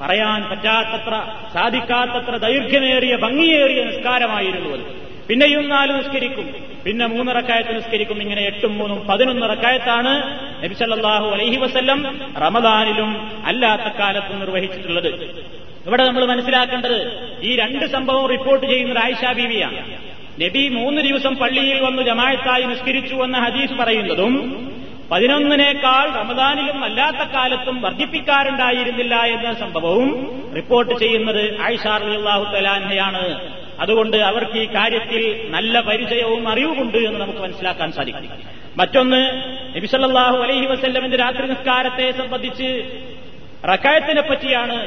പറയാൻ പറ്റാത്തത്ര സാധിക്കാത്തത്ര ദൈർഘ്യമേറിയ ഭംഗിയേറിയ നിസ്കാരമായിരുന്നു അത്. പിന്നെയും നാല് നിസ്കരിക്കും. പിന്നെ മൂന്നിറക്കായത്ത് നിസ്കരിക്കും. ഇങ്ങനെ എട്ടും മൂന്നും പതിനൊന്ന് റക്കായത്താണ് നബിസല്ലാഹു അലൈഹി വസല്ലം റമദാനിലും അല്ലാത്ത കാലത്തും നിർവഹിച്ചിട്ടുള്ളത്. ഇവിടെ നമ്മൾ മനസ്സിലാക്കേണ്ടത് ഈ രണ്ട് സംഭവം റിപ്പോർട്ട് ചെയ്യുന്നത് ആയിഷ ബീവിയാണ്. നബി മൂന്ന് ദിവസം പള്ളിയിൽ വന്ന് ജമായത്തായി നിസ്കരിച്ചു എന്ന ഹദീസ് പറയുന്നതും പതിനൊന്നിനേക്കാൾ റമദാനിലും അല്ലാത്ത കാലത്തും വർദ്ധിപ്പിക്കാറുണ്ടായിരുന്നില്ല എന്ന സംഭവവും റിപ്പോർട്ട് ചെയ്യുന്നത് ആയിഷാർഹു തലാൻഹയാണ് അതുകൊണ്ട് അവർക്ക് ഈ കാര്യത്തിൽ നല്ല പരിചയവും അറിവുമുണ്ട് എന്ന് നമുക്ക് മനസ്സിലാക്കാൻ സാധിക്കും. മറ്റൊന്ന് നബിസല്ലാഹു അലൈഹി വസ്ല്ലമിന്റെ രാത്രി നിസ്കാരത്തെ സംബന്ധിച്ച് റക്കായത്തിനെ പറ്റിയാണ്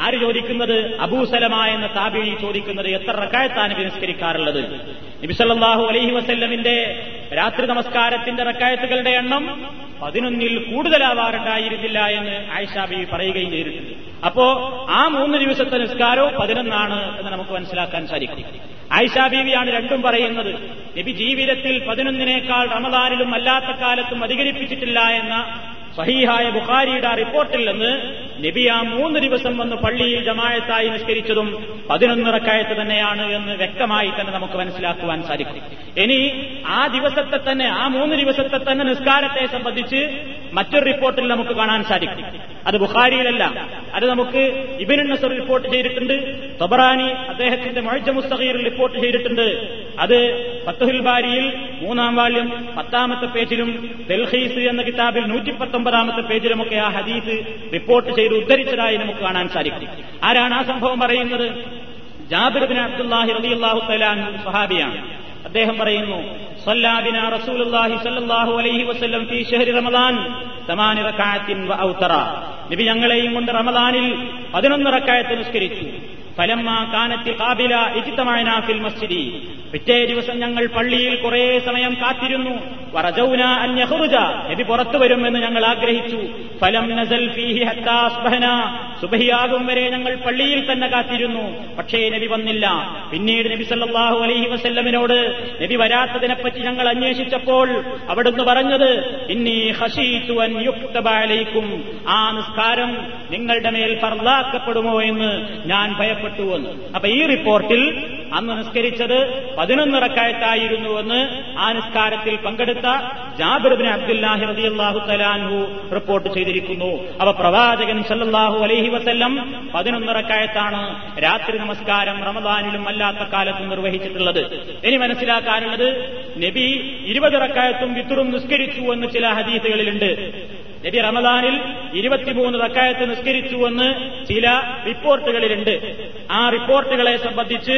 ആര് ചോദിക്കുന്നത്? അബൂസലമ എന്ന താബിഴി ചോദിക്കുന്നത് എത്ര റക്കായത്താണ് നിസ്കരിക്കാറുള്ളത്? നബിസല്ലാഹു അലൈഹി വസല്ലമിന്റെ രാത്രി നമസ്കാരത്തിന്റെ റക്കായത്തുകളുടെ എണ്ണം പതിനൊന്നിൽ കൂടുതലാവാറുണ്ടായിരുന്നില്ല എന്ന് ആയിഷാബി പറയുകയും ചെയ്തിട്ടുണ്ട്. അപ്പോ ആ മൂന്ന് ദിവസത്തെ നിസ്കാരവും പതിനൊന്നാണ് എന്ന് നമുക്ക് മനസ്സിലാക്കാൻ സാധിക്കും. ആയിഷാ ബീവിയാണ് രണ്ടും പറയുന്നത് നബി ജീവിതത്തിൽ പതിനൊന്നിനേക്കാൾ റമദാനിലും അല്ലാത്ത കാലത്തും അധികരിപ്പിച്ചിട്ടില്ല എന്ന സഹീഹായ ബുഖാരിയുടെ റിപ്പോർട്ടിൽ നിന്ന് നബി ആ മൂന്ന് ദിവസം വന്ന് പള്ളിയിൽ ജമായത്തായി നിഷ്കരിച്ചതും പതിനൊന്നിറക്കായത്ത് തന്നെയാണ് എന്ന് വ്യക്തമായി തന്നെ നമുക്ക് മനസ്സിലാക്കുവാൻ സാധിക്കും. ഇനി ആ ദിവസത്തെ തന്നെ ആ മൂന്ന് ദിവസത്തെ തന്നെ നിസ്കാരത്തെ സംബന്ധിച്ച് മറ്റൊരു റിപ്പോർട്ടിൽ നമുക്ക് കാണാൻ സാധിക്കും. അത് ബുഖാരിയിലല്ല. അത് നമുക്ക് ഇബിൻ റിപ്പോർട്ട് ചെയ്തിട്ടുണ്ട്. തൊബറാനി അദ്ദേഹത്തിന്റെ മൊഴജ മുസ്തഖീറിൽ റിപ്പോർട്ട് ചെയ്തിട്ടുണ്ട്. അത് ഫത്തുഹുൽ ബാരിയിൽ മൂന്നാം വാള്യം പത്താമത്തെ പേജിലും ദൽഹീസ് എന്ന കിതാബിൽ നൂറ്റി പത്തൊമ്പതാമത്തെ പേജിലുമൊക്കെ ആ ഹദീസ് റിപ്പോർട്ട് ചെയ്ത് ഉദ്ധരിച്ചതായി നമുക്ക് കാണാൻ സാധിക്കും. ആരാണ് ആ സംഭവം പറയുന്നത്? ജാബിർബിൻ അബ്ദുല്ലാഹി റളിയല്ലാഹു തലാൻ സഹാബിയാണ് അദ്ദേഹം പറയുന്നു സല്ലല്ലാഹു അലൈഹി വസല്ലം ഫീ ഷഹരി റമദാൻ തമാനി റകഅത്തിൻ വ ഔതറ. നബി ഞങ്ങളെയും കൊണ്ട് റമദാനിൽ 11 റക്അത്ത് നിസ്കരിച്ചു. ഫലമ്മ കാനത്തി കാബില ഫിൽ മസ്ജിദി. പിറ്റേ ദിവസം ഞങ്ങൾ പള്ളിയിൽ കുറെ സമയം കാത്തിരുന്നു. വറജൗന അന്യഹുറുജ നബി പുറത്തു വരുമെന്ന് ഞങ്ങൾ ആഗ്രഹിച്ചു. ഫലം നസൽ ഫീഹി ഹത്താസ്ബഹന സുബഹിയാകും വരെ ഞങ്ങൾ പള്ളിയിൽ തന്നെ കാത്തിരുന്നു. പക്ഷേ നബി വന്നില്ല. പിന്നീട് നബി സല്ലാഹു അലൈഹി വസല്ലമിനോട് നബി വരാത്തതിനെപ്പറ്റി ഞങ്ങൾ അന്വേഷിച്ചപ്പോൾ അവിടുന്ന് പറഞ്ഞത് ഇന്നി ആ നിസ്കാരം നിങ്ങളുടെ മേൽ ഫർലാക്കപ്പെടുമോ എന്ന് ഞാൻ ഭയപ്പെട്ടു എന്ന്. അപ്പൊ ഈ റിപ്പോർട്ടിൽ അന്ന് നിസ്കരിച്ചത് പതിനൊന്ന് റക്കായത്തായിരുന്നുവെന്ന് ആ നിസ്കാരത്തിൽ പങ്കെടുത്ത ജാബിർബിൻ അബ്ദുല്ലാഹി റളിയല്ലാഹു തലാൻഹു റിപ്പോർട്ട് ചെയ്തിരിക്കുന്നു. അവ പ്രവാചകൻ സല്ലാഹു അലൈഹി വസ്ല്ലം പതിനൊന്ന് റക്കായത്താണ് രാത്രി നമസ്കാരം റമദാനിലും അല്ലാത്ത കാലത്തും നിർവഹിച്ചിട്ടുള്ളത്. ഇനി മനസ്സിലാക്കാനുള്ളത് നബി ഇരുപത് റക്കായത്തും വിത്തുറും നിസ്കരിച്ചു എന്ന് ചില ഹദീസുകളിലുണ്ട്. നബി റമദാനിൽ ഇരുപത്തിമൂന്ന് തക്കായത്ത് നിസ്കരിച്ചുവെന്ന് ചില റിപ്പോർട്ടുകളിലുണ്ട്. ആ റിപ്പോർട്ടുകളെ സംബന്ധിച്ച്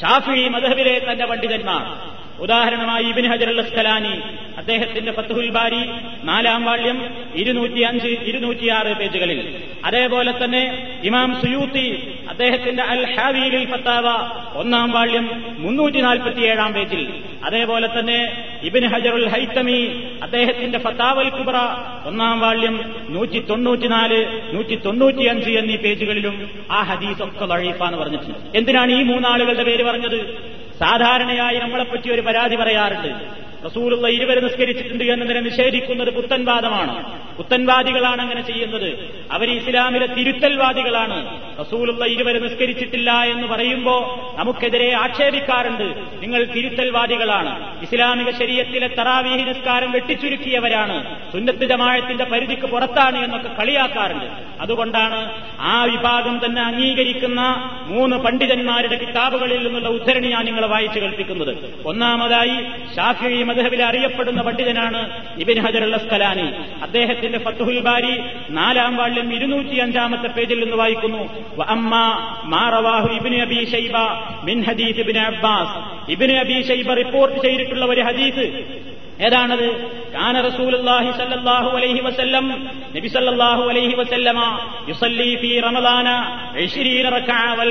ഷാഫി മധബിലെ തന്റെ പണ്ഡിതന്മാർ. ഉദാഹരണമായി ഇബിൻ ഹജർ അൽ അസ്കലാനി അദ്ദേഹത്തിന്റെ ഫത്തുഹുൽ ബാരി നാലാം വാള്യം ഇരുന്നൂറ്റി അഞ്ച് ഇരുന്നൂറ്റിയാറ് പേജുകളിൽ. അതേപോലെ തന്നെ ഇമാം സുയൂത്തി അദ്ദേഹത്തിന്റെ അൽ ഹാവിയിൽ ഫത്താവ ഒന്നാം വാള്യം മുന്നൂറ്റി നാൽപ്പത്തിയേഴാം പേജിൽ. അതേപോലെ തന്നെ ഇബിൻ ഹജറുൽ ഹൈത്തമി അദ്ദേഹത്തിന്റെ ഫത്താവൽ കുബ്ര ഒന്നാം വാള്യം നൂറ്റി തൊണ്ണൂറ്റിനാല് നൂറ്റി തൊണ്ണൂറ്റിയഞ്ച് എന്നീ പേജുകളിലും ആ ഹദീസ് ഒക്കെ വഴീഫാന്ന് പറഞ്ഞിട്ടുണ്ട്. എന്തിനാണ് ഈ മൂന്നാളുകളുടെ പേര് പറഞ്ഞത്? സാധാരണയായി നമ്മളെപ്പറ്റി ഒരു പരാതി പറയാറുണ്ട്. റസൂലുള്ള ഇരുവരെ നിസ്കരിച്ചിട്ടുണ്ട് എന്നതിനെ നിഷേധിക്കുന്നത് പുത്തൻവാദമാണ്. പുത്തൻവാദികളാണ് അങ്ങനെ ചെയ്യുന്നത്. അവർ ഇസ്ലാമിലെ തിരുത്തൽവാദികളാണ്. റസൂലുള്ള ഇരുവരെ നിസ്കരിച്ചിട്ടില്ല എന്ന് പറയുമ്പോൾ നമുക്കെതിരെ ആക്ഷേപിക്കാറുണ്ട്. നിങ്ങൾ തിരുത്തൽവാദികളാണ്. ഇസ്ലാമിക ശരീരത്തിലെ തറാവീഹി നിസ്കാരം വെട്ടിച്ചുരുക്കിയവരാണ്. സുന്നത്ത് ജമാഴത്തിന്റെ പരിധിക്ക് പുറത്താണ് എന്നൊക്കെ കളിയാക്കാറുണ്ട്. അതുകൊണ്ടാണ് ആ വിഭാഗം തന്നെ അംഗീകരിക്കുന്ന മൂന്ന് പണ്ഡിതന്മാരുടെ കിതാബുകളിൽ നിന്നുള്ള ഉദ്ധരണി ഞാൻ നിങ്ങളെ വായിച്ചു കേൾപ്പിക്കുന്നത്. ഒന്നാമതായി ഷാഫി മധബിൽ അറിയപ്പെടുന്ന പണ്ഡിതനാണ് ഇബിൻ ഹജർ അസ്കലാനി അദ്ദേഹത്തിന്റെ ഫത്തുഹുൽ ബാരി നാലാം വാള്യം ഇരുന്നൂറ്റി അഞ്ചാമത്തെ പേജിൽ നിന്ന് വായിക്കുന്നു. ഷൈബ മിൻ ഇബിൻ അബ്ബാസ്. അബി ഷൈബ റിപ്പോർട്ട് ചെയ്തിട്ടുള്ള ഒരു ഹദീസ് ഏതാണത്? കാന റസൂലുള്ളാഹി അലൈഹി വസല്ലം നബി അലൈഹി വസല്ലമ റമദാന 20 റക്അ വൽ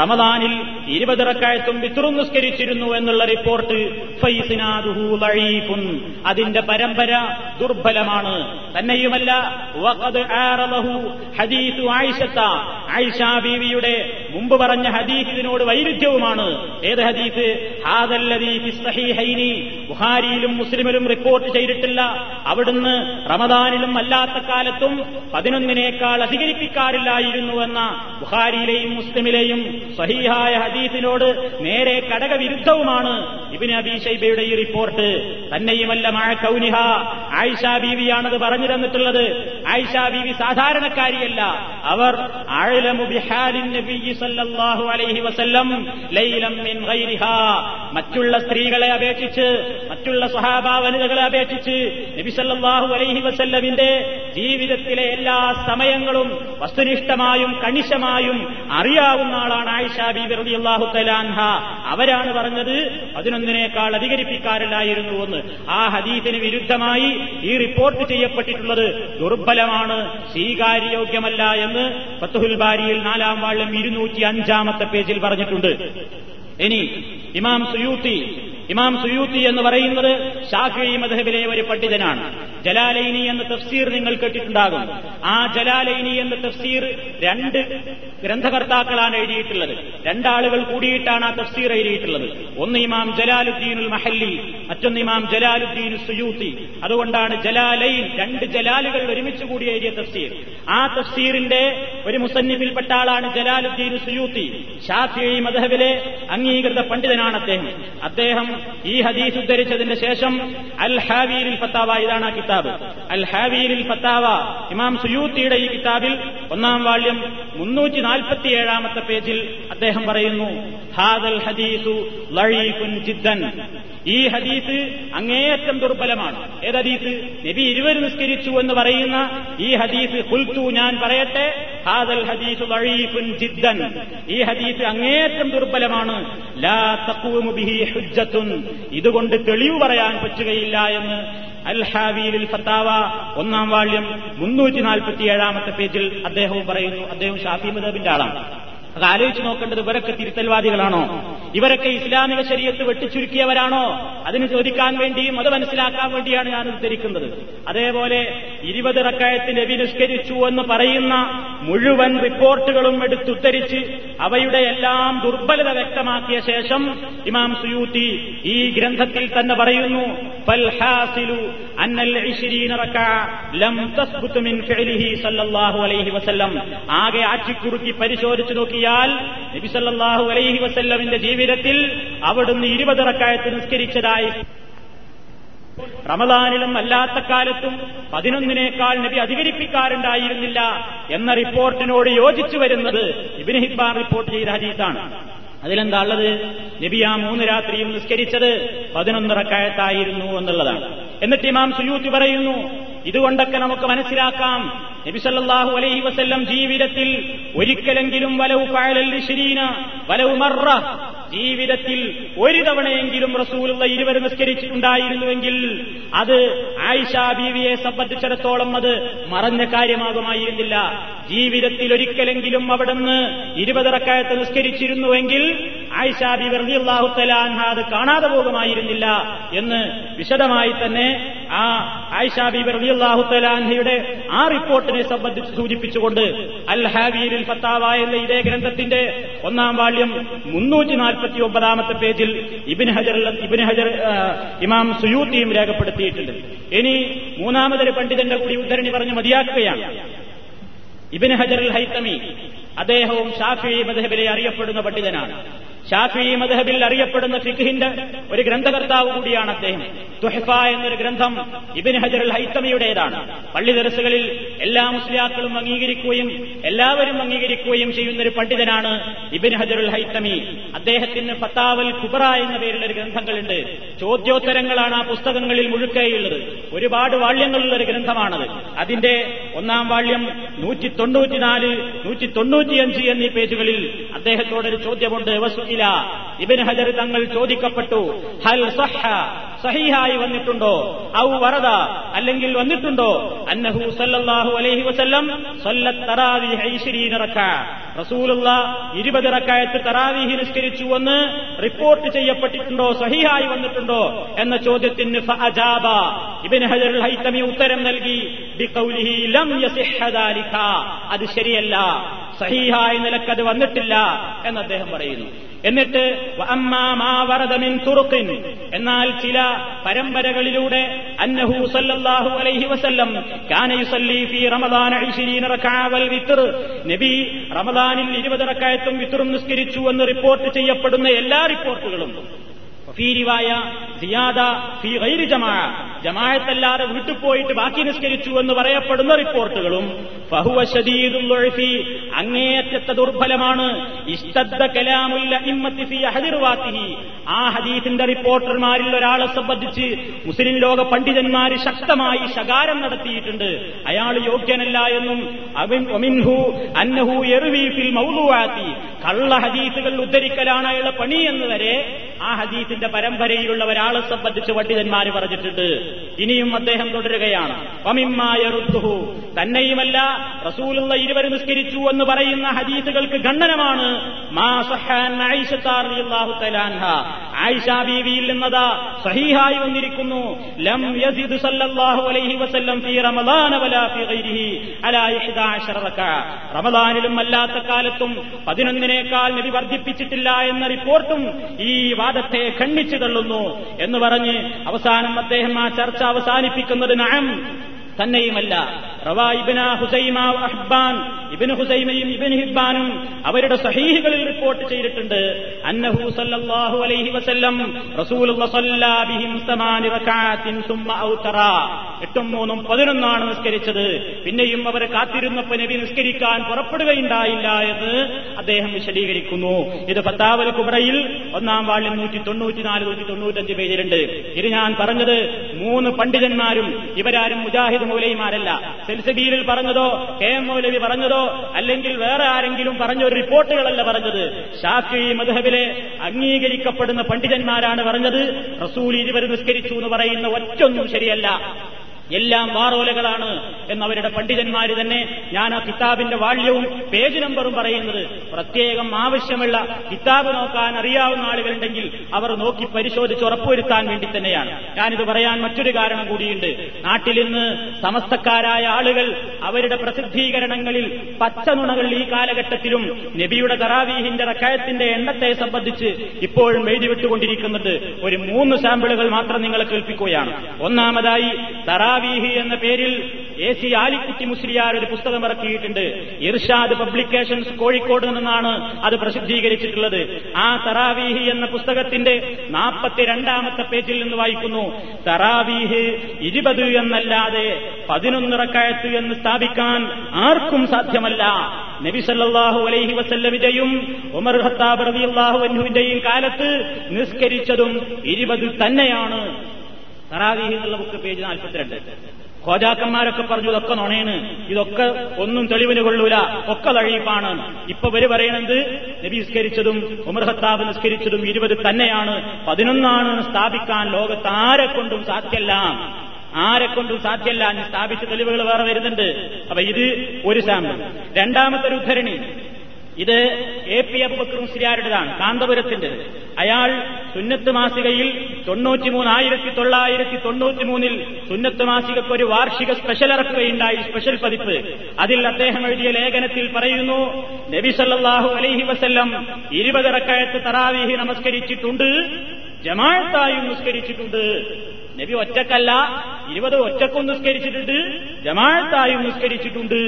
റമദാനിൽ 20 റക്അത്തും വിത്റും നിസ്കരിച്ചിരുന്നു എന്നുള്ള റിപ്പോർട്ട് അതിന്റെ പരമ്പര ദുർബലമാണ്. തന്നെയുമല്ല വഖദ് ആയിഷത്ത ആയിഷ ബീവിയുടെ മുമ്പ് പറഞ്ഞ ഹദീസ് ഇതിനോട് വൈരുദ്ധ്യവുമാണ്. ഏത് ഹദീസ്? ഹാദല്ലദീ ബുഹാരിയിലും മുസ്ലിമിലും റിപ്പോർട്ട് ചെയ്തിട്ടില്ല. അവിടുന്ന് റമദാനിലും അല്ലാത്ത കാലത്തും പതിനൊന്നിനേക്കാൾ അധികരിപ്പിക്കാറില്ലായിരുന്നുവെന്ന ബുഹാരിയിലെയും മുസ്ലിമിലെയും സഹീഹായ ഹദീസിനോട് നേരെ കടകവിരുദ്ധവുമാണ് ഇബിന് അബി ഷൈബയുടെ ഈ റിപ്പോർട്ട്. തന്നെയുമല്ല മഴ കൗനിഹ. ആയിഷ ബീവിയാണത് പറഞ്ഞു തന്നിട്ടുള്ളത്. ആയിഷ ബീവി സാധാരണക്കാരിയല്ല. അവർ അഅലമു ബിഹാലിൻ നബിയ്യി സല്ലല്ലാഹു അലൈഹി വസല്ലം ലൈലം മിൻ ഗൈരിഹാ. മറ്റുള്ള സ്ത്രീകളെ അപേക്ഷിച്ച് മറ്റുള്ള സഹാഭാവനതകളെ വനിതകളെ അപേക്ഷിച്ച് നബി സല്ലല്ലാഹു അലൈഹി വസല്ലമിന്റെ ജീവിതത്തിലെ എല്ലാ സമയങ്ങളും വസ്തുനിഷ്ഠമായും കണിശമായും അറിയാവുന്ന ആളാണ് ആയിഷ ബീബി റളിയല്ലാഹു തആലാൻഹ അവരാണ് പറഞ്ഞത് പതിനൊന്നിനേക്കാൾ അധികരിപ്പിക്കാറില്ലായിരുന്നു എന്ന്. ആ ഹദീസിന് വിരുദ്ധമായി ഈ റിപ്പോർട്ട് ചെയ്യപ്പെട്ടിട്ടുള്ളത് ദുർബലമാണ് സ്വീകാര്യോഗ്യമല്ല എന്ന് ഫത്തുഹുൽ ബാരിയിൽ നാലാം വാള്യം ഇരുന്നൂറ്റി അഞ്ചാമത്തെ പേജിൽ പറഞ്ഞിട്ടുണ്ട്. ഇനി ഇമാം സുയൂത്തി ഇമാം സുയൂത്തി എന്ന് പറയുന്നത് ഷാഫി മധബിലെ ഒരു പണ്ഡിതനാണ്. ജലാലൈനി എന്ന തഫ്സീർ നിങ്ങൾ കേട്ടിട്ടുണ്ടാകും. ആ ജലാലൈനി എന്ന തഫ്സീർ രണ്ട് ഗ്രന്ഥകർത്താക്കളാണ് എഴുതിയിട്ടുള്ളത്. രണ്ടാളുകൾ കൂടിയിട്ടാണ് ആ തഫ്സീർ എഴുതിയിട്ടുള്ളത്. ഒന്ന് ഇമാം ജലാലുദ്ദീനുൽ മഹല്ലി മറ്റൊന്ന് ഇമാം ജലാലുദ്ദീൻ സുയൂത്തി. അതുകൊണ്ടാണ് ജലാലൈൻ രണ്ട് ജലാലുകൾ ഒരുമിച്ച് കൂടി എഴുതിയ തഫ്സീർ. ആ തഫ്സീറിന്റെ ഒരു മുസന്നിഫിൽപ്പെട്ട ആളാണ് ജലാലുദ്ദീൻ സുയൂത്തി. ഷാഫി മദ്ഹബിലെ അംഗീകൃത പണ്ഡിതനാണ് അദ്ദേഹം. അദ്ദേഹം ഈ ഹദീസ് ഉദ്ധരിച്ചതിന് ശേഷം അൽ ഹാവീരിൽ ഫത്താവ ഇതാണ് ആ കിതാബ്. അൽ ഹാവീരിൽ ഫത്താവ ഇമാം സുയൂത്തിയുടെ ഈ കിതാബിൽ ഒന്നാം വാള്യം മുന്നൂറ്റി നാൽപ്പത്തിയേഴാമത്തെ പേജിൽ അദ്ദേഹം പറയുന്നു ഹാദൽ ഹദീസു ജിദ്ദൻ. ഈ ഹദീസ് അങ്ങേയറ്റം ദുർബലമാണ്. ഏത് ഹദീസ്? നബി ഇരുവർ നിസ്കരിച്ചു എന്ന് പറയുന്ന ഈ ഹദീസ് കുൽത്തു ഞാൻ പറയട്ടെ ഹാദൽ ഹദീസ് വഴീഫുൻ ജിദ്ദൻ. ഈ ഹദീസ് അങ്ങേയറ്റം ദുർബലമാണ്. ലാ തഖൂമു ബിഹി ഹുജ്ജത്തുൻ. ഇതുകൊണ്ട് തെളിവ് പറയാൻ പറ്റുകയില്ല എന്ന് അൽ ഹാവീലിൽ ഫത്താവ ഒന്നാം വാള്യം മുന്നൂറ്റി നാൽപ്പത്തിയേഴാമത്തെ പേജിൽ അദ്ദേഹവും പറയുന്നു. അദ്ദേഹം ഷാഫി മദബിന്റെ ആളാണ്. അത് ആലോചിച്ച് നോക്കേണ്ടത് ഇവരൊക്കെ തിരുത്തൽവാദികളാണോ? ഇവരൊക്കെ ഇസ്ലാമിക ശരീരത്ത് വെട്ടിച്ചുരുക്കിയവരാണോ? അതിന് ചോദിക്കാൻ വേണ്ടിയും അത് മനസ്സിലാക്കാൻ വേണ്ടിയാണ് ഞാൻ ഉദ്ധരിക്കുന്നത്. അതേപോലെ ഇരുപത് റക്കായത്തിൽ നബി നിസ്കരിച്ചു എന്ന് പറയുന്ന മുഴുവൻ റിപ്പോർട്ടുകളും എടുത്തുദ്ധരിച്ച് അവയുടെ എല്ലാം ദുർബലത വ്യക്തമാക്കിയ ശേഷം ഇമാം സുയൂത്തി ഈ ഗ്രന്ഥത്തിൽ തന്നെ പറയുന്നു അന്നൽ ലം മിൻ സല്ലല്ലാഹു അലൈഹി വസല്ലം. ആകെ ആറ്റിക്കുറുക്കി പരിശോധിച്ചു നോക്കിയാൽ നബിസല്ലാഹു അലൈഹി വസല്ലമിന്റെ ജീവിതത്തിൽ അവിടുന്ന് ഇരുപത് റക്കായത്ത് നിസ്കരിച്ചതായി. റമദാനിലും അല്ലാത്ത കാലത്തും പതിനൊന്നിനേക്കാൾ നബി അധികരിപ്പിക്കാറുണ്ടായിരുന്നില്ല എന്ന റിപ്പോർട്ടിനോട് യോജിച്ചു വരുന്നത് ഇബിന് ഹിബ്ബാൻ റിപ്പോർട്ട് ചെയ്ത ഹദീസാണ്. അതിലെന്താ ഉള്ളത്? നബി ആ മൂന്ന് രാത്രിയും നിസ്കരിച്ചത് പതിനൊന്നിറക്കായത്തായിരുന്നു എന്നുള്ളതാണ്. എന്നിട്ട് ഇമാം സുയൂത്തി പറയുന്നു ഇതുകൊണ്ടൊക്കെ നമുക്ക് മനസ്സിലാക്കാം. നബിസല്ലാഹു അലൈഹി വസ്ല്ലം ജീവിതത്തിൽ ഒരിക്കലെങ്കിലും വലവ് പാഴൽ ശരീന വലവ് മറ ജീവിതത്തിൽ ഒരു തവണയെങ്കിലും റസൂലുള്ള ഇരുവർ നിസ്കരിച്ചിട്ടുണ്ടായിരുന്നുവെങ്കിൽ അത് ആയിഷ ബീവിയെ സംബന്ധിച്ചിടത്തോളം അത് മറഞ്ഞ കാര്യമാകുമായിരുന്നില്ല. ജീവിതത്തിൽ ഒരിക്കലെങ്കിലും അവിടുന്ന് ഇരുപതിറക്കായത്ത് നിസ്കരിച്ചിരുന്നുവെങ്കിൽ ആയിഷ ബീവി തലാൻഹ അത് കാണാതെ പോകുമായിരുന്നില്ല എന്ന് വിശദമായി തന്നെ ആ ആയിഷ ബീബി റളിയല്ലാഹു തലാൻഹയുടെ ആ റിപ്പോർട്ടിനെ സംബന്ധിച്ച് സൂചിപ്പിച്ചുകൊണ്ട് അൽ ഹാവിയിൽ ഫത്താവ എന്ന ഇതേ ഗ്രന്ഥത്തിന്റെ ഒന്നാം വാള്യം മുന്നൂറ്റി നാൽപ്പത്തി ഒമ്പതാമത്തെ പേജിൽ ഇബിൻ ഹജർ ഇബിൻ ഹജർ ഇമാം സുയൂത്തിയും രേഖപ്പെടുത്തിയിട്ടുണ്ട്. ഇനി മൂന്നാമതൊരു പണ്ഡിതന്റെ കൂടി ഉദ്ധരണി പറഞ്ഞ് മതിയാക്കുകയാണ്. ഇബിൻ ഹജർ ഹൈത്തമി അദ്ദേഹവും ഷാഫി മദഹബിലെ അറിയപ്പെടുന്ന പണ്ഡിതനാണ്. ഷാഫി മദ്ഹബിൽ അറിയപ്പെടുന്ന ഫിഖിന്റെ ഒരു ഗ്രന്ഥകർത്താവ് കൂടിയാണ് അദ്ദേഹം. തുഹഫ എന്നൊരു ഗ്രന്ഥം ഇബിൻ ഹജർ അൽ ഹൈത്തമിയുടേതാണ് പള്ളി ദർസുകളിൽ എല്ലാ മുസ്ലിയാക്കളും അംഗീകരിക്കുകയും എല്ലാവരും അംഗീകരിക്കുകയും ചെയ്യുന്ന ഒരു പണ്ഡിതനാണ് ഇബിൻ ഹജർ അൽ ഹൈത്തമി അദ്ദേഹത്തിന് ഫത്താവൽ കുബറ എന്ന പേരിലൊരു ഗ്രന്ഥങ്ങളുണ്ട്. ചോദ്യോത്തരങ്ങളാണ് ആ പുസ്തകങ്ങളിൽ മുഴുക്കേയുള്ളത്. ഒരുപാട് വാള്യങ്ങളുള്ള ഒരു ഗ്രന്ഥമാണത്. അതിന്റെ ഒന്നാം വാള്യം നൂറ്റി തൊണ്ണൂറ്റിനാല് നൂറ്റി തൊണ്ണൂറ്റിയഞ്ച് എന്നീ പേജുകളിൽ അദ്ദേഹത്തോടൊരു ചോദ്യമുണ്ട്. വസുഇല ഇബിൻ ഹജർ തങ്ങൾ ചോദിക്കപ്പെട്ടു ഹൽ സഹ സഹിഹായി വന്നിട്ടുണ്ടോ? ഔ വറദ അല്ലെങ്കിൽ വന്നിട്ടുണ്ടോ? അന്നഹു സല്ലല്ലാഹു അലൈഹി വസല്ലം സല്ലത്ത് തറാവീഹ 20 റക്അ റസൂലുള്ള 20 റക്അത്ത് തറാവിഹി നിസ്കരിച്ചു എന്ന് റിപ്പോർട്ട് ചെയ്യപ്പെട്ടിട്ടുണ്ടോ? സഹിഹായി വന്നിട്ടുണ്ടോ? എന്ന ചോദ്യത്തിന് ഫഅജാബ ഇബ്നു ഹജർ ഹൈത്തമി ഉത്തരം നൽകി ലം അത് ശരിയല്ല. സഹീഹായ നിലക്കത് വന്നിട്ടില്ല എന്ന് അദ്ദേഹം പറയുന്നു. എന്നിട്ട് എന്നാൽ ചില പരമ്പരകളിലൂടെ അന്നഹു സല്ലല്ലാഹു അലൈഹി വസല്ലം കാന യുസല്ലി ഫീ റമദാന 20 റക്അ വൽ നബി റമദാനിൽ 20 റക്കായത്തും വിത്തറും നിസ്കരിച്ചു എന്ന് റിപ്പോർട്ട് ചെയ്യപ്പെടുന്ന എല്ലാ റിപ്പോർട്ടുകളും. ഫീ റിവായ സിയാദ ഫി ഗൈരി ജമാ. ജമാഅത്തല്ലാതെ വീട്ടിൽ പോയിട്ട് ബാക്കി നിസ്കരിച്ചു എന്ന് പറയപ്പെടുന്ന റിപ്പോർട്ടുകളും ഫഹുവ ഷദീദുൽ ഉൾഫി അങ്ങേയറ്റത്തെ ദുർബലമാണ്. ഇസ്തദ്ദ കലാമുൽ അഇമ്മത്തി ഫീ അഹദിർവാത്തിഹി ആ ഹദീസിന്റെ റിപ്പോർട്ടർമാരിൽ ഒരാളെ സംബന്ധിച്ച് മുസ്ലിം ലോക പണ്ഡിതന്മാർ ശക്തമായി ശകാരം നടത്തിയിട്ടുണ്ട്. അയാൾ യോഗ്യനല്ല എന്നും ഒമിൻഹു അന്നഹു എറുവി ഫിൽ മൗലുവാത്തി കള്ള ഹദീസുകൾ ഉദ്ധരിക്കലാണ് അയാളുടെ പണി എന്ന് വരെ ആ ഹദീസിന്റെ പരമ്പരയിലുള്ള ഒരാളെ സംബന്ധിച്ച് പണ്ഡിതന്മാർ പറഞ്ഞിട്ടുണ്ട്. ഇനിയും അദ്ദേഹം തുടരുകയാണ്. തന്നെയുമല്ല റസൂലുള്ള ഇരുവർ നിസ്കരിച്ചു എന്ന് പറയുന്ന ഹദീസുകൾക്ക് ഖണ്ഡനമാണ്. ആയിഷ സഹീഹായി വന്നിരിക്കുന്നു. ലം സല്ലല്ലാഹു അലൈഹി വസല്ലം ഫീ വലാ ഫീ ഗൈരിഹി അലാ 11 റക്അ റമളാനിലും അല്ലാത്ത കാലത്തും പതിനൊന്നിനേക്കാൾ നബി വർദ്ധിപ്പിച്ചിട്ടില്ല എന്ന റിപ്പോർട്ടും ഈ വാദത്തെ ഖണ്ഡിച്ചു തള്ളുന്നു. എന്ന് പറഞ്ഞ് അവസാനം അദ്ദേഹം ആ ചർച്ച അവസാനിപ്പിക്കുന്നത് നഅം. തന്നെയുമല്ല. ഇബിന് ഹുസൈമയും ഇബിൻ ഹിബ്ബാനും അവരുടെ സഹീഹുകളിൽ റിപ്പോർട്ട് ചെയ്തിട്ടുണ്ട്. അന്നഹു സല്ലല്ലാഹു അലൈഹി വസല്ലം റസൂലുള്ള സല്ലല്ലാ ബിഹിം സമാനി റകഅത്തിൻ സുമ്മ ഔതറ എട്ടും മൂന്നും പതിനൊന്നാണ് നിസ്കരിച്ചത്. പിന്നെയും അവരെ കാത്തിരുന്നപ്പോൾ നബി നിസ്കരിക്കാൻ പുറപ്പെടുകയുണ്ടായില്ല എന്ന് അദ്ദേഹം വിശദീകരിക്കുന്നു. ഇത് പത്താവൽ കുബ്രയിൽ ഒന്നാം വാളിൽ നൂറ്റി തൊണ്ണൂറ്റിനാല് നൂറ്റി തൊണ്ണൂറ്റഞ്ച് പേജിലുണ്ട്. ഇത് ഞാൻ പറഞ്ഞത് മൂന്ന് പണ്ഡിതന്മാരും ഇവരാരും മുജാഹിദ് മൗലൈമാരല്ല സെൽസബീലിൽ പറഞ്ഞതോ കെ എം മൗലവി പറഞ്ഞതോ അല്ലെങ്കിൽ വേറെ ആരെങ്കിലും പറഞ്ഞ ഒരു റിപ്പോർട്ടുകളല്ല പറഞ്ഞത്. ഷാഫി മധുഹബിലെ അംഗീകരിക്കപ്പെടുന്ന പണ്ഡിതന്മാരാണ് പറഞ്ഞത്. റസൂൽ ഇരുവർ നിസ്കരിച്ചു എന്ന് പറയുന്ന ഒറ്റൊന്നും ശരിയല്ല. എല്ലാം വാറോലകളാണ് എന്നവരുടെ പണ്ഡിതന്മാർ തന്നെ ഞാൻ ആ കിതാബിന്റെ വാള്യവും പേജ് നമ്പറും പറയുന്നത്. പ്രത്യേകം ആവശ്യമുള്ള കിതാബ് നോക്കാൻ അറിയാവുന്ന ആളുകളുണ്ടെങ്കിൽ അവർ നോക്കി പരിശോധിച്ച് ഉറപ്പുവരുത്താൻ വേണ്ടി തന്നെയാണ്. ഞാനിത് പറയാൻ മറ്റൊരു കാരണം കൂടിയുണ്ട്. നാട്ടിൽ ഇന്ന് സമസ്തക്കാരായ ആളുകൾ അവരുടെ പ്രസിദ്ധീകരണങ്ങളിൽ പച്ചനുണകൾ ഈ കാലഘട്ടത്തിലും നബിയുടെ തറാവീഹിന്റെ റക്കായത്തിന്റെ എണ്ണത്തെ സംബന്ധിച്ച് ഇപ്പോഴും എഴുതി വിട്ടുകൊണ്ടിരിക്കുന്നുണ്ട് ഒരു മൂന്ന് സാമ്പിളുകൾ മാത്രം നിങ്ങളെ കേൾപ്പിക്കുകയാണ്. ഒന്നാമതായി തറാ തറാവീഹി എന്ന പേരിൽ എ സി ആലിക്കുട്ടി മുസ്ലിയാർ ഒരു പുസ്തകം ഇറക്കിയിട്ടുണ്ട്. ഇർഷാദ് പബ്ലിക്കേഷൻസ് കോഴിക്കോട് നിന്നാണ് അത് പ്രസിദ്ധീകരിച്ചിട്ടുള്ളത്. ആ തറാവീഹി എന്ന പുസ്തകത്തിന്റെ നാൽപ്പത്തിരണ്ടാമത്തെ പേജിൽ നിന്ന് വായിക്കുന്നു. തറാവീഹ് ഇരുപത് എന്നല്ലാതെ പതിനൊന്നിറക്കായത്ത് എന്ന് സ്ഥാപിക്കാൻ ആർക്കും സാധ്യമല്ല. നബിസല്ലാഹു അലൈഹി വസല്ലമിന്റെയും ഉമർ ഹത്താബ് റബിഅള്ളാഹു അൻഹുവിന്റെയും കാലത്ത് നിസ്കരിച്ചതും ഇരുപത് തന്നെയാണ്. തറാവീഹ് എന്നുള്ള ബുക്ക് പേജ് നാൽപ്പത്തിരണ്ട് ഖോജാക്കന്മാരൊക്കെ പറഞ്ഞു ഇതൊക്കെ നുണയാണ്. ഇതൊക്കെ ഒന്നും തെളിവിന് കൊള്ളൂല. ഒക്കെ തഴയിപ്പാണ് ഇപ്പൊ വരെ പറയണത് നബി നിസ്കരിച്ചതും ഉമർ നിസ്കരിച്ചതും ഇരുപത് തന്നെയാണ്. പതിനൊന്നാണ് സ്ഥാപിക്കാൻ ലോകത്ത് ആരെ കൊണ്ടും സാധ്യല്ല. ആരെ കൊണ്ടും സാധ്യല്ല. സ്ഥാപിച്ച തെളിവുകൾ വേറെ വരുന്നുണ്ട്. അപ്പൊ ഇത് ഒരു സാമ്പിൾ രണ്ടാമത്തെ ഒരു ഉദ്ധരണി. ഇത് എ പി അബുബക്കർ മുസ്ലിയാരുടേതാണ് കാന്തപുരത്തിന്റെ അയാൾ സുന്നത്ത് മാസികയിൽ തൊണ്ണൂറ്റിമൂന്ന് ആയിരത്തി തൊള്ളായിരത്തി തൊണ്ണൂറ്റിമൂന്നിൽ സുന്നത്ത് മാസികക്ക് ഒരു വാർഷിക സ്പെഷ്യൽ ഇറക്കുകയുണ്ടായി സ്പെഷ്യൽ പതിപ്പ്. അതിൽ അദ്ദേഹം എഴുതിയ ലേഖനത്തിൽ പറയുന്നു നബി സല്ലല്ലാഹു അലൈഹി വസല്ലം ഇരുപതിറക്കയത്ത് തറാവീഹി നമസ്കരിച്ചിട്ടുണ്ട് ജമാഴത്തായും നിസ്കരിച്ചിട്ടുണ്ട്. നബി ഒറ്റക്കല്ല ഇരുപത് ഒറ്റക്കും നിസ്കരിച്ചിട്ടുണ്ട് ജമാഴത്തായും നിസ്കരിച്ചിട്ടുണ്ട്.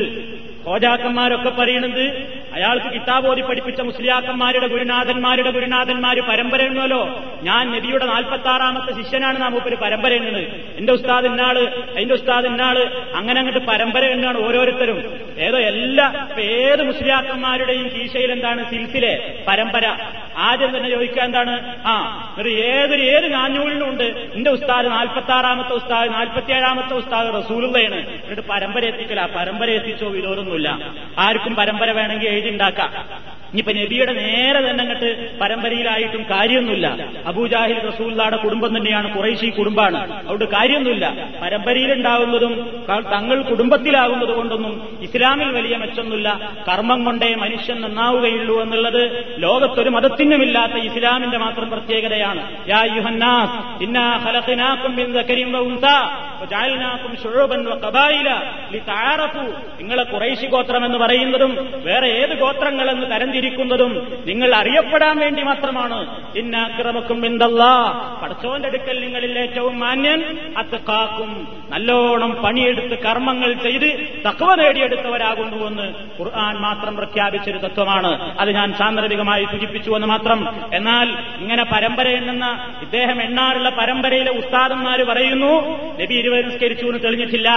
ഹോജാക്കന്മാരൊക്കെ പറയുന്നത് അയാൾക്ക് കിതാബോധി പഠിപ്പിച്ച മുസ്ലിയാക്കന്മാരുടെ ഗുരുനാഥന്മാരുടെ ഗുരുനാഥന്മാര് പരമ്പര എന്നല്ലോ. ഞാൻ നബിയുടെ നാൽപ്പത്തി ആറാമത്തെ ശിഷ്യനാണ് നാം ഒരു പരമ്പര എണ്ണുന്നത് എന്റെ ഉസ്താദ് ഇന്നാൾ എന്റെ ഉസ്താദ് ഇന്നാൾ അങ്ങനെ അങ്ങോട്ട് പരമ്പര എണ്ണാണ് ഓരോരുത്തരും. ഏതോ എല്ലാ ഏത് മുസ്ലിയാക്കന്മാരുടെയും കീശയിൽ എന്താണ് സിൽസിലെ പരമ്പര? ആദ്യം തന്നെ ചോദിക്കുക എന്താണ്? ആ ഒരു ഏതൊരു ഏത് നാഞ്ഞൂലിനും ഉണ്ട്. എന്റെ ഉസ്താദ് നാൽപ്പത്തി ആറാമത്തെ ഉസ്താദ് നാൽപ്പത്തി ഏഴാമത്തെ ഉസ്താദ് റസൂലുള്ളയാണ്. എന്നിട്ട് പരമ്പര എത്തിക്കല. പരമ്പര എത്തിച്ചോ ഇതൊന്നുമില്ല ആർക്കും പരമ്പര വേണമെങ്കിൽ എഴുതി ഉണ്ടാക്കാം ഇനിയിപ്പോ നബിയുടെ നേരെ തന്നെ അങ്ങോട്ട് പരമ്പരയിലായിട്ടും കാര്യമൊന്നുമില്ല. അബൂജാഹിൽ റസൂല്ലാടെ കുടുംബം തന്നെയാണ് കുറേശി കുടുംബമാണ് അതുകൊണ്ട് കാര്യമൊന്നുമില്ല. പരമ്പരയിലുണ്ടാവുന്നതും തങ്ങൾ കുടുംബത്തിലാകുന്നത് കൊണ്ടൊന്നും ഇസ്ലാമിൽ വലിയ മെച്ചൊന്നുമില്ല. കർമ്മം കൊണ്ടേ മനുഷ്യൻ നന്നാവുകയുള്ളൂ എന്നുള്ളത് ലോകത്തൊരു മതത്തിനുമില്ലാത്ത ഇസ്ലാമിന്റെ മാത്രം പ്രത്യേകതയാണ്. യാ ഖലഖനാകും മിൻ വ വ ഖബായില ലിതആറഫു നിങ്ങളെ ഖുറൈശി ഗോത്രം എന്ന് പറയുന്നതും വേറെ ഏത് ഗോത്രങ്ങളെന്ന് തരംതിരിക്കുന്നതും നിങ്ങൾ അറിയപ്പെടാൻ വേണ്ടി മാത്രമാണ്. ഇന്നാക്രമക്കും എന്തല്ലാ പടച്ചോന്റെ അടുക്കൽ നിങ്ങളിൽ ഏറ്റവും മാന്യൻ അത് കാക്കും നല്ലോണം പണിയെടുത്ത് കർമ്മങ്ങൾ ചെയ്ത് തക്കവ നേടിയെടുത്തവരാകുന്നുവെന്ന് ഖുർആൻ മാത്രം പ്രഖ്യാപിച്ചൊരു തത്വമാണ്. അത് ഞാൻ സാന്ദർഭികമായി സൂചിപ്പിച്ചു എന്ന് മാത്രം. എന്നാൽ ഇങ്ങനെ പരമ്പരയിൽ നിന്ന് ഇദ്ദേഹം എണ്ണാറുള്ള പരമ്പരയിലെ ഉസ്താദന്മാര് പറയുന്നു നബി ഇരുവരും സ്കരിച്ചു എന്ന് തെളിഞ്ഞിട്ടില്ല.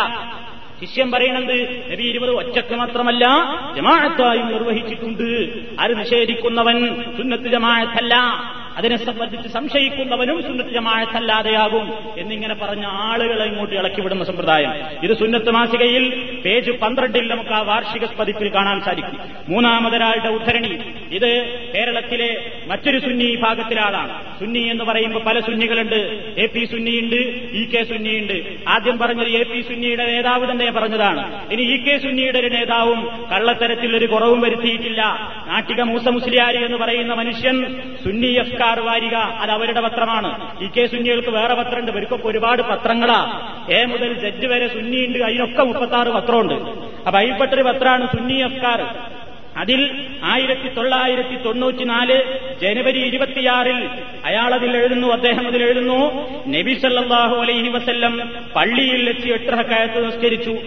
ശിഷ്യം പറയണത് നബി ഇരുപത് ഒറ്റയ്ക്ക് മാത്രമല്ല ജമാഅത്തായും നിർവഹിച്ചിട്ടുണ്ട്. അത് നിഷേധിക്കുന്നവൻ? സുന്നത്ത് ജമാഅത്തല്ല. അതിനെ സംബന്ധിച്ച് സംശയിക്കുന്നവനും സുന്നത്ത് ജമാഴത്തല്ലാതെയാകും എന്നിങ്ങനെ പറഞ്ഞ ആളുകളെ ഇങ്ങോട്ട് ഇളക്കിവിടുന്ന സമ്പ്രദായം. ഇത് സുന്നത്ത് മാസികയിൽ പേജ് പന്ത്രണ്ടിൽ നമുക്ക് ആ വാർഷിക പതിപ്പിൽ കാണാൻ സാധിക്കും. മൂന്നാമതൊരാളുടെ ഉദ്ധരണി. ഇത് കേരളത്തിലെ മറ്റൊരു സുന്നി വിഭാഗത്തിലാളാണ്. സുന്നി എന്ന് പറയുമ്പോൾ പല സുന്നികളുണ്ട്. എ പി സുന്നിയുണ്ട് ഇ കെ സുന്നിയുണ്ട് ആദ്യം പറഞ്ഞത് എ പി സുന്നിയുടെ നേതാവ് തന്നെ പറഞ്ഞതാണ്. ഇനി ഇ കെ സുന്നിയുടെ ഒരു നേതാവും കള്ളത്തരത്തിൽ ഒരു കുറവും വരുത്തിയിട്ടില്ല. നാട്ടിക മൂസ മുസ്ലിയാരി എന്ന് പറയുന്ന മനുഷ്യൻ സുന്നി അഫ്കാർ വാരിക അത് അവരുടെ പത്രമാണ്. ഇ കെ സുന്നികൾക്ക് വേറെ പത്രമുണ്ട്. ഇവർക്കൊക്കെ ഒരുപാട് പത്രങ്ങളാ. എ മുതൽ ജഡ്ജ് വരെ സുന്നിയുണ്ട് അതിനൊക്കെ മുപ്പത്താറ് പത്രമുണ്ട്. അപ്പൊ അതിൽപ്പെട്ടൊരു പത്രമാണ് സുന്നി അഫ്കാർ. അതിൽ ആയിരത്തി തൊള്ളായിരത്തി തൊണ്ണൂറ്റിനാല് ജനുവരി ഇരുപത്തിയാറിൽ അയാൾ അതിൽ എഴുതുന്നു അദ്ദേഹം അതിൽ എഴുതുന്നു. നബി സല്ലാഹു അലൈഹി വസ്ല്ലം പള്ളിയിൽ വെച്ച് എട്ട് റക്കായത്ത് നിസ്കരിച്ചു.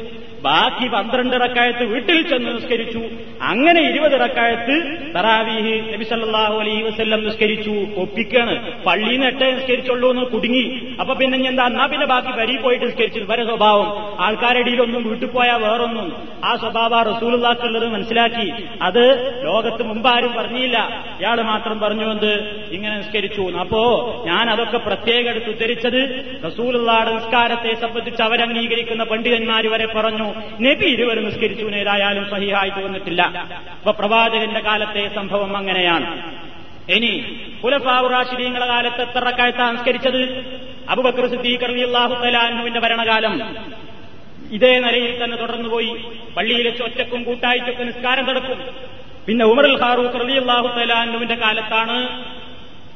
ബാക്കി പന്ത്രണ്ട് റക്കായത്ത് വീട്ടിൽ ചെന്ന് നിസ്കരിച്ചു. അങ്ങനെ ഇരുപത് റക്കായത്ത് തറാവീഹ് നബി സല്ലാഹു അലൈഹി വസ്ല്ലം നിസ്കരിച്ചു. ഒപ്പിക്കാണ്. പള്ളിയിൽ നിന്ന് എട്ടേ നിസ്കരിച്ചുള്ളൂ എന്ന് കുടുങ്ങി. അപ്പൊ പിന്നെ എന്താ? എന്നാ പിന്നെ ബാക്കി വരി പോയിട്ട് നിസ്കരിച്ചു വരെ സ്വഭാവം. ആൾക്കാരടിയിലൊന്നും വീട്ടിൽ പോയാൽ വേറൊന്നും. ആ സ്വഭാവ റസൂലുള്ളാക്കുള്ളത് മനസ്സിലാക്കി. അത് ലോകത്ത് മുമ്പാരും പറഞ്ഞില്ല. ഇയാൾ മാത്രം പറഞ്ഞു എന്ത്? ഇങ്ങനെ നിസ്കരിച്ചു അപ്പോ ഞാൻ അതൊക്കെ പ്രത്യേകം എടുത്ത് ഉദ്ധരിച്ചത് റസൂലുള്ള നിസ്കാരത്തെ സംബന്ധിച്ച് അവരംഗീകരിക്കുന്ന പണ്ഡിതന്മാർ വരെ പറഞ്ഞു. നബി ഇരുവരും നിസ്കരിച്ചു. ഏതായാലും സഹിഹായിട്ട് വന്നിട്ടില്ല അപ്പൊ പ്രവാചകന്റെ കാലത്തെ സംഭവം അങ്ങനെയാണ്. ഇനി കുലഫാവുറാശിരീങ്ങളുടെ കാലത്ത് എത്ര റക്കായത്താണ് നിസ്കരിച്ചത്? അബുബക്കർ സിദ്ദീഖ് റളിയല്ലാഹു ഭരണകാലം. ഇതേ നിലയിൽ തന്നെ തുടർന്നുപോയി. പള്ളിയിലെ ഒറ്റക്കും കൂട്ടായിട്ടൊക്കെ നിസ്കാരം നടക്കും. പിന്നെ ഉമറുൽ ഫാറൂഖ് റളിയല്ലാഹു തലാൻഹുവിന്റെ കാലത്താണ്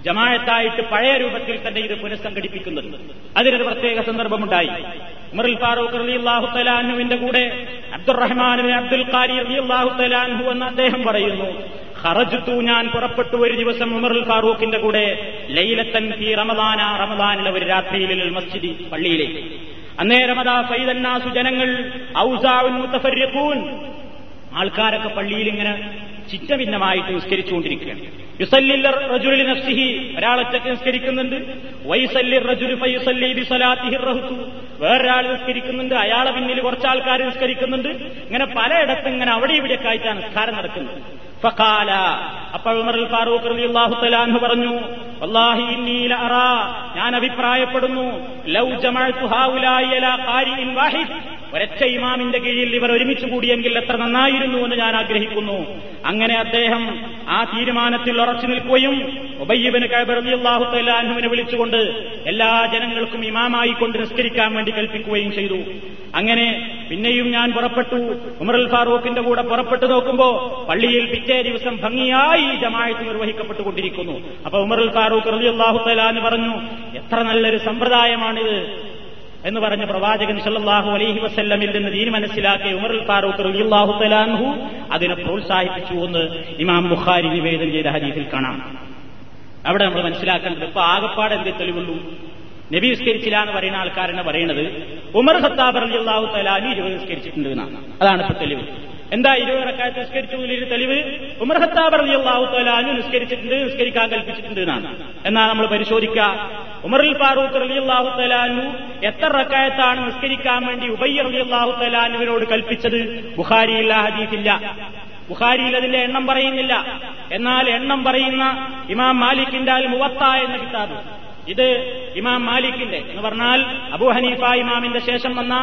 ജമായത്തായിട്ട് പഴയ രൂപത്തിൽ തന്നെ ഇത് പുനഃസംഘടിപ്പിക്കുന്നത്. അതിനൊരു പ്രത്യേക സന്ദർഭമുണ്ടായി. ഉമറുൽ ഫാറൂഖ് അലി അള്ളാഹു കൂടെ അബ്ദുറഹ്മാൻ അബ്ദുൽ ഖാരി അലി അള്ളാഹു എന്ന് അദ്ദേഹം പറയുന്നു ഖറജത്തു ഞാൻ പുറപ്പെട്ടു ഒരു ദിവസം ഉമറുൽ ഫാറൂഖിന്റെ കൂടെ ലൈലത്തൻ ഫി റമദാന റമദാനിലെ ഒരു രാത്രിയിൽ മസ്ജിദി പള്ളിയിലേക്ക്. അന്നേരം അതാ ഫൈതന്നാസു ജനങ്ങൾ ഔസാവുൻ മുത്തഫര്യഖൂൻ ആൾക്കാരൊക്കെ പള്ളിയിൽ ഇങ്ങനെ ചിറ്റഭിന്നമായിട്ട് നിസ്കരിച്ചുകൊണ്ടിരിക്കുകയാണ്. യുസല്ലില്ലർ റജുലി നഫ്സിഹി ഒരാളൊറ്റക്ക് നിസ്കരിക്കുന്നുണ്ട്. വൈസല്ലി റജുലി ഫൈസല്ലി ബിസലാത്തിഹി റഹ്തു. വേറൊരാൾ നിസ്കരിക്കുന്നുണ്ട്. അയാളെ പിന്നിൽ കുറച്ചാൾക്കാർ നിസ്കരിക്കുന്നുണ്ട്. ഇങ്ങനെ പലയിടത്തും ഇങ്ങനെ അവിടെ ഇവിടെയൊക്കെ ആയിട്ടാണ് നിസ്കാരം നടക്കുന്നത്. ഫഖാല. അപ്പോൾ ഉമർ ഫാറൂഖ് റളിയല്ലാഹു തആല പറഞ്ഞു വല്ലാഹി ഇന്നീ ലഅറാ ഞാൻ അഭിപ്രായപ്പെടുന്നു ലൗ ഖാരിഇൻ വാഹിദ്. ഒരൊറ്റ ഇമാമിന്റെ കീഴിൽ ഇവർ ഒരുമിച്ച് കൂടിയെങ്കിൽ എത്ര നന്നായിരുന്നു എന്ന് ഞാൻ ആഗ്രഹിക്കുന്നു. അങ്ങനെ അദ്ദേഹം ആ തീരുമാനത്തിൽ ഉറച്ചു നിൽക്കുകയും ഉബയ്യബിന് കൈബറിയാഹു തലാൻഹുവിനെ വിളിച്ചുകൊണ്ട് എല്ലാ ജനങ്ങൾക്കും ഇമാമായി കൊണ്ട് നിസ്കരിക്കാൻ വേണ്ടി കൽപ്പിക്കുകയും ചെയ്തു. അങ്ങനെ പിന്നെയും ഞാൻ പുറപ്പെട്ടു. ഉമർ ഫാറൂഖിന്റെ കൂടെ പുറപ്പെട്ടു നോക്കുമ്പോ പള്ളിയിൽ പിറ്റേ ദിവസം ഭംഗിയായി ഈ ജമായത്ത് നിർവഹിക്കപ്പെട്ടുകൊണ്ടിരിക്കുന്നു. അപ്പൊ ഉമറുൽ ഫാറൂഖ് റളിയല്ലാഹു തലാന്ന് പറഞ്ഞു എത്ര നല്ലൊരു സമ്പ്രദായമാണിത്. എന്ന് പറഞ്ഞ പ്രവാചകൻ സല്ലാഹു അലൈഹി വസ്ല്ലമിൽ നിന്ന് ദീൻ മനസ്സിലാക്കിയ ഉമറുൽ ഫാറൂഖ് റളിയല്ലാഹു തലാൻഹു അതിനെ പ്രോത്സാഹിപ്പിച്ചു എന്ന് ഇമാം ബുഖാരി നിവേദനം ചെയ്ത ഹദീസിൽ കാണാം. അവിടെ നമ്മൾ മനസ്സിലാക്കേണ്ടത് ഇപ്പൊ ആകപ്പാട് എന്തേ തെളിവുള്ളൂ? നബി എന്ന് പറയുന്ന ആൾക്കാരെന്നെ പറയുന്നത് ഉമർ ഖത്താബ് അള്ളാഹു തലാനി നിസ്കരിച്ചിട്ടുണ്ട് എന്നാണ്. അതാണ് ഇപ്പൊ തെളിവ്. എന്താ ഇരുപത് റക്കാത്ത് നിസ്കരിച്ചു എന്നൊരു തെളിവ്? ഉമർ ഖത്താബ് റളിയല്ലാഹു തലാനു നിസ്കരിച്ചിട്ടുണ്ട് നിസ്കരിക്കാൻ കൽപ്പിച്ചിട്ടുണ്ട് എന്നാണ്. എന്നാ നമ്മൾ പരിശോധിക്കുക ഉമറിൽ ഫാറൂഖ് റളിയല്ലാഹു തലാനു എത്ര റക്കായത്താണ് നിസ്കരിക്കാൻ വേണ്ടി ഉബയ്യ റളിയല്ലാഹു തലാനുവിനോട് കൽപ്പിച്ചത്? ബുഖാരിയില്ല ഹദീസില്ല. ബുഖാരിയിൽ അതിന്റെ എണ്ണം പറയുന്നില്ല. എന്നാൽ എണ്ണം പറയുന്ന ഇമാം മാലിക്കിന്റെ അൽ മുവത്ത എന്ന കിതാബ്. ഇത് ഇമാം മാലിക്കിന്റെ എന്ന് പറഞ്ഞാൽ അബു ഹനീഫ ഇമാമിന്റെ ശേഷം വന്ന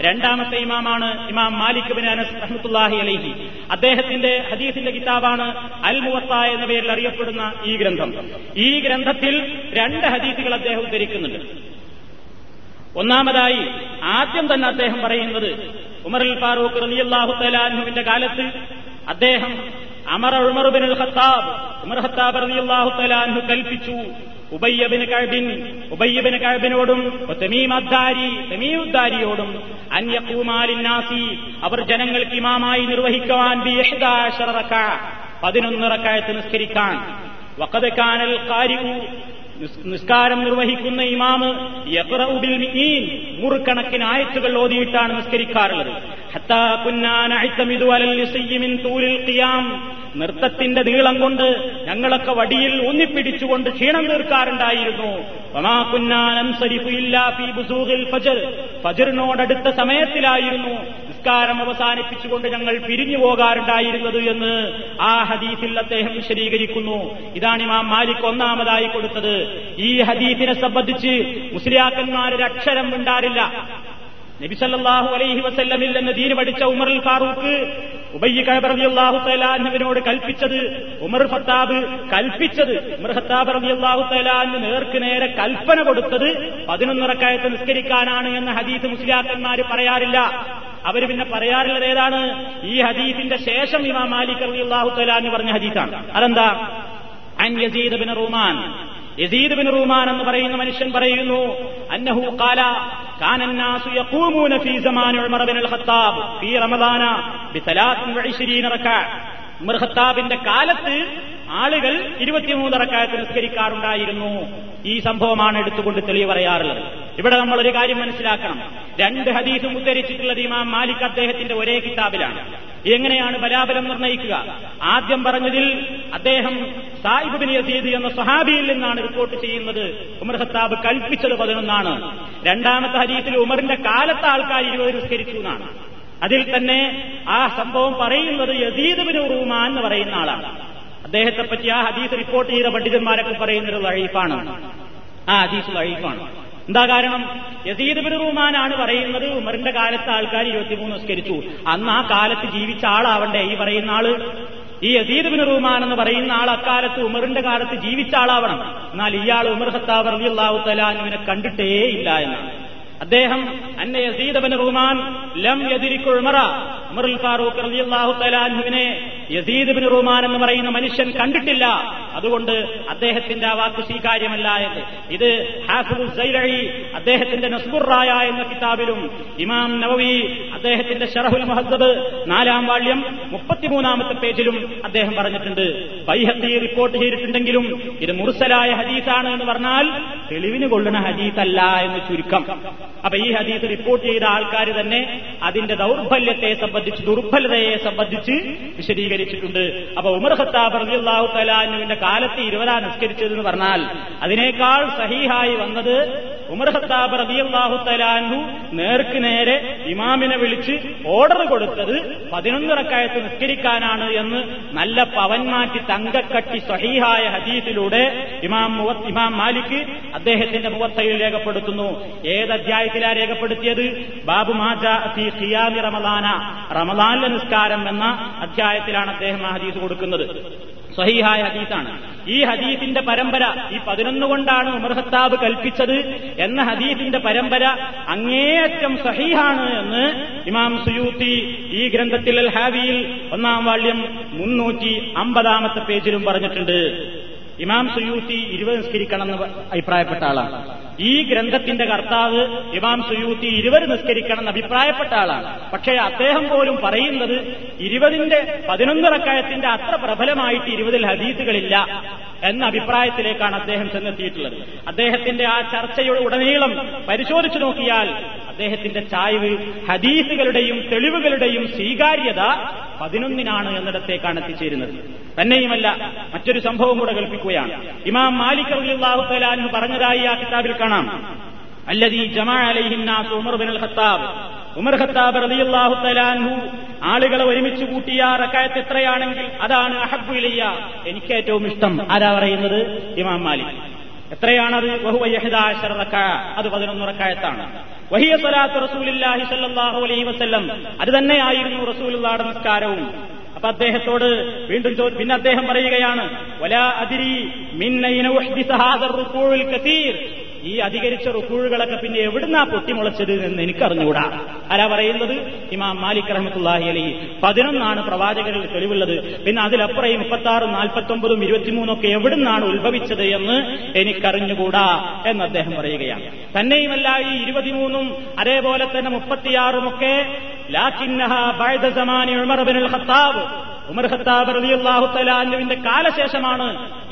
രണ്ടാമത്തെ ഇമാമാണ് ഇമാം മാലിക് ബിൻ അനസ് റഹ്മത്തുല്ലാഹി അലൈഹി. അദ്ദേഹത്തിന്റെ ഹദീസിന്റെ കിതാബാണ് അൽ മുവത്ത എന്ന പേരിൽ അറിയപ്പെടുന്ന ഈ ഗ്രന്ഥം. ഈ ഗ്രന്ഥത്തിൽ രണ്ട് ഹദീസുകൾ അദ്ദേഹം ഉദ്ധരിക്കുന്നുണ്ട്. ഒന്നാമതായി ആദ്യം തന്നെ അദ്ദേഹം പറയുന്നത് ഉമറുൽ ഫാറൂഖ് റളിയല്ലാഹു തലാൻഹുവിന്റെ കാലത്ത് അദ്ദേഹം അമർ ഉമർ ബിൻ ഖത്താബ് ഉമർ ഖത്താബ് റളിയല്ലാഹു തലാൻഹു കൽപ്പിച്ചു. ഉബയ്യബിന് കഴബിൻ ഉബയ്യബിന് കഴബിനോടും തമീമദ്ദാരി തമീമുദ്ദാരിയോടും അന്യക്കൂമാലിന്നാസി അവർ ജനങ്ങൾക്ക് ഇമാമായി നിർവഹിക്കുവാൻ പതിനൊന്ന് നിസ്കരിക്കാൻ. വക്കത് കാനൽ കാരിവു നിസ്കാരം നിർവഹിക്കുന്ന ഇമാമ് യഖ്റഉബിൽ മുറുക്കണക്കിന് ആയത്തുകൾ ഓതിയിട്ടാണ് നിസ്കരിക്കാറുള്ളത്. നൃത്തത്തിന്റെ നീളം കൊണ്ട് ഞങ്ങളൊക്കെ വടിയിൽ ഊന്നിപ്പിടിച്ചുകൊണ്ട് ക്ഷീണം തീർക്കാറുണ്ടായിരുന്നു. ഫജ്റിനോടടുത്ത സമയത്തിലായിരുന്നു നിസ്കാരം അവസാനിപ്പിച്ചുകൊണ്ട് ഞങ്ങൾ പിരിഞ്ഞു പോകാറുണ്ടായിരുന്നത് എന്ന് ആ ഹദീസിൽ അദ്ദേഹം വിശദീകരിക്കുന്നു. ഇതാണ് ഇമാം മാലിക് ഒന്നാമതായി കൊടുത്തത്. ഈ ഹദീസിനെ സംബന്ധിച്ച് മുസ്ലിയാക്കന്മാരൊരക്ഷരം ഉണ്ടാറില്ല നബിസല്ലാഹു അലൈഹി വസല്ലമിൽ ദീന് പഠിച്ച ഉമർ ഫാറൂഖ് ഉബയ്യ റളിയല്ലാഹു തലാഹുവിനോട് കൽപ്പിച്ചത് ഉമർ ഫത്താബ് കൽപ്പിച്ചത്. ഉമർ ഫത്താബ് റബിയാഹു തലാന്ന് നേർക്ക് നേരെ കൽപ്പന കൊടുത്തത് പതിനൊന്നിറക്കായത്ത് നിസ്കരിക്കാനാണ് എന്ന ഹദീസ് മുസ്ലിയാക്കന്മാര് പറയാറില്ല. അവർ പിന്നെ പറയാറുള്ളത് ഏതാണ്? ഈ ഹദീസിന്റെ ശേഷം ഇമാം മാലിക് റബിയാഹു തലാന്ന് പറഞ്ഞ ഹദീസാണ്. അതെന്താ? അൻ Yazid bin Ruman Yazid bin Ruman എന്ന് പറയുന്ന മനുഷ്യൻ പറയുന്നു അന്നഹു കാല കാനന്നാസു യഖൂമൂന ഫീ സമാനി ഉമർ ബിൻ അൽ ഖത്താബ് ഫീ റമദാന ബി 23 ഉമർ ഖത്താബിന്റെ കാലത്ത് ആളുകൾ ഇരുപത്തിമൂന്ന് റക്കായത്ത് നിസ്കരിക്കാറുണ്ടായിരുന്നു. ഈ സംഭവമാണ് എടുത്തുകൊണ്ട് തെളിവ് പറയാറുള്ളത്. ഇവിടെ നമ്മൾ ഒരു കാര്യം മനസ്സിലാക്കണം. രണ്ട് ഹദീസും ഉദ്ധരിച്ചിട്ടുള്ളത് ഇമാം മാലിക് അദ്ദേഹത്തിന്റെ ഒരേ കിതാബിലാണ്. എങ്ങനെയാണ് ബലാബലം നിർണയിക്കുക ആദ്യം പറഞ്ഞതിൽ അദ്ദേഹം സായിബ് ബിൻ യസീദ് എന്ന സഹാബിയിൽ നിന്നാണ് റിപ്പോർട്ട് ചെയ്യുന്നത്. ഉമർ ഹത്താബ് കൽപ്പിച്ചത് പതിനൊന്നാണ്. രണ്ടാമത്തെ ഹരീത്തിൽ ഉമറിന്റെ കാലത്തെ ആൾക്കാർ ഇരുപത് നിസ്കരിച്ചു എന്നാണ്. അതിൽ തന്നെ ആ സംഭവം പറയുന്നത് യസീദ് ബിൻ റൂമാൻ എന്ന് പറയുന്ന ആളാണ്. അദ്ദേഹത്തെ പറ്റി ആ ഹദീസ് റിപ്പോർട്ട് ചെയ്ത പണ്ഡിതന്മാരൊക്കെ പറയുന്നത് വഴീഫാണ് ആ ഹദീസ് ലഴീഫാണ് എന്താ കാരണം? യസീദ് ബിൻ റൂമാനാണ് പറയുന്നത് ഉമറിന്റെ കാലത്ത് ആൾക്കാർ ഇരുപത്തിമൂന്ന് നിസ്കരിച്ചു. അന്ന് ആ കാലത്ത് ജീവിച്ച ആളാവണ്ടേ ഈ പറയുന്ന ആൾ? ഈ യസീദ് ബിൻ റൂമാൻ എന്ന് പറയുന്ന ആൾ അക്കാലത്ത് ഉമറിന്റെ കാലത്ത് ജീവിച്ച ആളാവണം. എന്നാൽ ഇയാൾ ഉമർ ഖത്താബ് അള്ളാഹു തലാനുവിനെ കണ്ടിട്ടേ ഇല്ല എന്നാണ്. അദ്ദേഹം അന്നെ യസീദ് ബിൻ റൂമാൻ ലം യദിരിക്കു ഉമറ ഉമറുൽ ഫാറൂഖ് റളിയല്ലാഹു യസീദ് ബിൻ റുമാൻ എന്ന് പറയുന്ന മനുഷ്യൻ കണ്ടിട്ടില്ല. അതുകൊണ്ട് അദ്ദേഹത്തിന്റെ ആ വാക്ക് സ്വീകാര്യമല്ല എന്ന്. ഇത് ഹാഫിദുൽ സൈലഴി അദ്ദേഹത്തിന്റെ നസ്ബുറായ എന്ന കിതാബിലും ഇമാം നവവി അദ്ദേഹത്തിന്റെ ഷറഹുൽ മുഹദ്ദബ് നാലാം വാള്യം മുപ്പത്തിമൂന്നാമത്തെ പേജിലും അദ്ദേഹം പറഞ്ഞിട്ടുണ്ട്. ബൈഹത്തി റിപ്പോർട്ട് ചെയ്തിട്ടുണ്ടെങ്കിലും ഇത് മുർസലായ ഹദീസാണ് എന്ന് പറഞ്ഞാൽ തെളിവിന് കൊള്ളുന്ന ഹദീസല്ല എന്ന് ചുരുക്കം. അപ്പൊ ഈ ഹദീസ് റിപ്പോർട്ട് ചെയ്ത ആൾക്കാർ തന്നെ അതിന്റെ ദൗർബല്യത്തെ സംബന്ധിച്ച് ദുർബലതയെ സംബന്ധിച്ച് വിശദീകരിച്ചിട്ടുണ്ട്. അപ്പൊ ഉമർ ഖത്താബ് റളിയല്ലാഹു തലാനുവിന്റെ കാലത്ത് ഇരുപതാ നിസ്കരിച്ചതെന്ന് പറഞ്ഞാൽ അതിനേക്കാൾ സഹീഹായി വന്നത് ഉമർ ഖത്താബ് റളിയല്ലാഹു തലാൻഹു നേർക്ക് നേരെ ഇമാമിനെ വിളിച്ച് ഓർഡർ കൊടുത്തത് പതിനൊന്നിറക്കായത്ത് നിസ്കരിക്കാനാണ് എന്ന് നല്ല പവൻമാറ്റി തങ്കക്കട്ടി സഹീഹായ ഹദീസിലൂടെ ഇമാം ഇമാം മാലിക് അദ്ദേഹത്തിന്റെ മുഖത്തയിൽ രേഖപ്പെടുത്തുന്നു. ഏത് അധ്യായത്തിലാ രേഖപ്പെടുത്തിയത്? ബാബു മാജ റമദാന. റമദാനിലെ നിസ്കാരം എന്ന അധ്യായത്തിലാണ് അദ്ദേഹം ആ ഹദീസ് കൊടുക്കുന്നത്. സഹീഹായ ഹദീസാണ്. ഈ ഹദീസിന്റെ പരമ്പര ഈ പതിനൊന്ന് കൊണ്ടാണ് ഉമർ ഖത്താബ് കൽപ്പിച്ചത് എന്ന ഹദീസിന്റെ പരമ്പര അങ്ങേയറ്റം സഹീഹാണ് എന്ന് ഇമാം സുയൂത്തി ഈ ഗ്രന്ഥത്തിൽ അൽ ഹാവിയിൽ ഒന്നാം വാള്യം മുന്നൂറ്റി അമ്പതാമത്തെ പേജിലും പറഞ്ഞിട്ടുണ്ട്. ഇമാം സുയൂത്തി ഇരുപത് നിസ്കരിക്കണം എന്ന് അഭിപ്രായപ്പെട്ട ആളാണ്. ഈ ഗ്രന്ഥത്തിന്റെ കർത്താവ് ഇമാം സുയൂത്തി ഇരുവർ നിസ്കരിക്കണം എന്ന് അഭിപ്രായപ്പെട്ട ആളാണ്. പക്ഷേ അദ്ദേഹം പോലും പറയുന്നത് ഇരുപതിന്റെ പതിനൊന്ന് റക്കായത്തിന്റെ അത്ര പ്രബലമായിട്ട് ഇരുപതിൽ ഹദീസുകളില്ല എന്ന അഭിപ്രായത്തിലേക്കാണ് അദ്ദേഹം ചെന്നെത്തിയിട്ടുള്ളത്. അദ്ദേഹത്തിന്റെ ആ ചർച്ചയുടെ ഉടനീളം പരിശോധിച്ചു നോക്കിയാൽ അദ്ദേഹത്തിന്റെ ചായ്വ് ഹദീസുകളുടെയും തെളിവുകളുടെയും സ്വീകാര്യത പതിനൊന്നിനാണ് എന്നിടത്തേക്കാണ് എത്തിച്ചേരുന്നത്. തന്നെയുമല്ല മറ്റൊരു സംഭവം കൂടെ കൽപ്പിക്കുകയാണ്. ഇമാം മാലിക് റളിയല്ലാഹു തആല പറഞ്ഞതായി ആ കിതാബിൽ കാണാം അല്ലദീ ജമാ അലൈഹി നാസ് ഉമർ ബിൻ ഖത്താബ് ഉമർ ഖത്താബ് റളിയല്ലാഹു തആല അൻഹു ആളുകളെ ഒരുമിച്ച് കൂട്ടിയ റക്കായത്ത് എത്രയാണെങ്കിൽ അതാണ് അഹബ്ബു ഇലയ്യ. എനിക്ക് ഏറ്റവും ഇഷ്ടം. ആരാ പറയുന്നത്? ഇമാം മാലിക്. എത്രയാണത്? അത് പതിനൊന്ന് റക്കായത്താണ്. വഹിയ സ്വലാത്ത് റസൂലില്ലാഹി സല്ലാഹു അലൈഹി വസ്ല്ലം. അത് തന്നെയായിരുന്നു റസൂൽ നിസ്കാരവും. അപ്പൊ അദ്ദേഹത്തോട് വീണ്ടും പിന്നെ അദ്ദേഹം പറയുകയാണ് വലാ അതിരി ഈ അധികരിച്ച റുക്കൂഴുകളൊക്കെ പിന്നെ എവിടുന്നാ പൊട്ടിമുളച്ചത് എന്ന് എനിക്കറിഞ്ഞുകൂടാ ആരാ പറയുന്നത്? ഇമാം മാലിക് റഹ്മത്തുള്ളാഹി അലി പതിനൊന്നാണ് പ്രവാചകരിൽ തെളിവുള്ളത്. പിന്നെ അതിലപ്പുറം മുപ്പത്തി ആറും നാൽപ്പത്തി ഒമ്പതും ഇരുപത്തിമൂന്നും ഒക്കെ എവിടുന്നാണ് ഉത്ഭവിച്ചത് എന്ന് എനിക്കറിഞ്ഞുകൂടാ എന്ന് അദ്ദേഹം പറയുകയാണ്. തന്നെയുമല്ല ഈ ഇരുപത്തിമൂന്നും അതേപോലെ തന്നെ മുപ്പത്തിയാറും ഒക്കെ ലാക്കിന്നഹ ബഅദ സമാനി ഉമർ ഖത്താബ് റളിയല്ലാഹു തആല അൻഹുവിന്റെ കാലശേഷമാണ്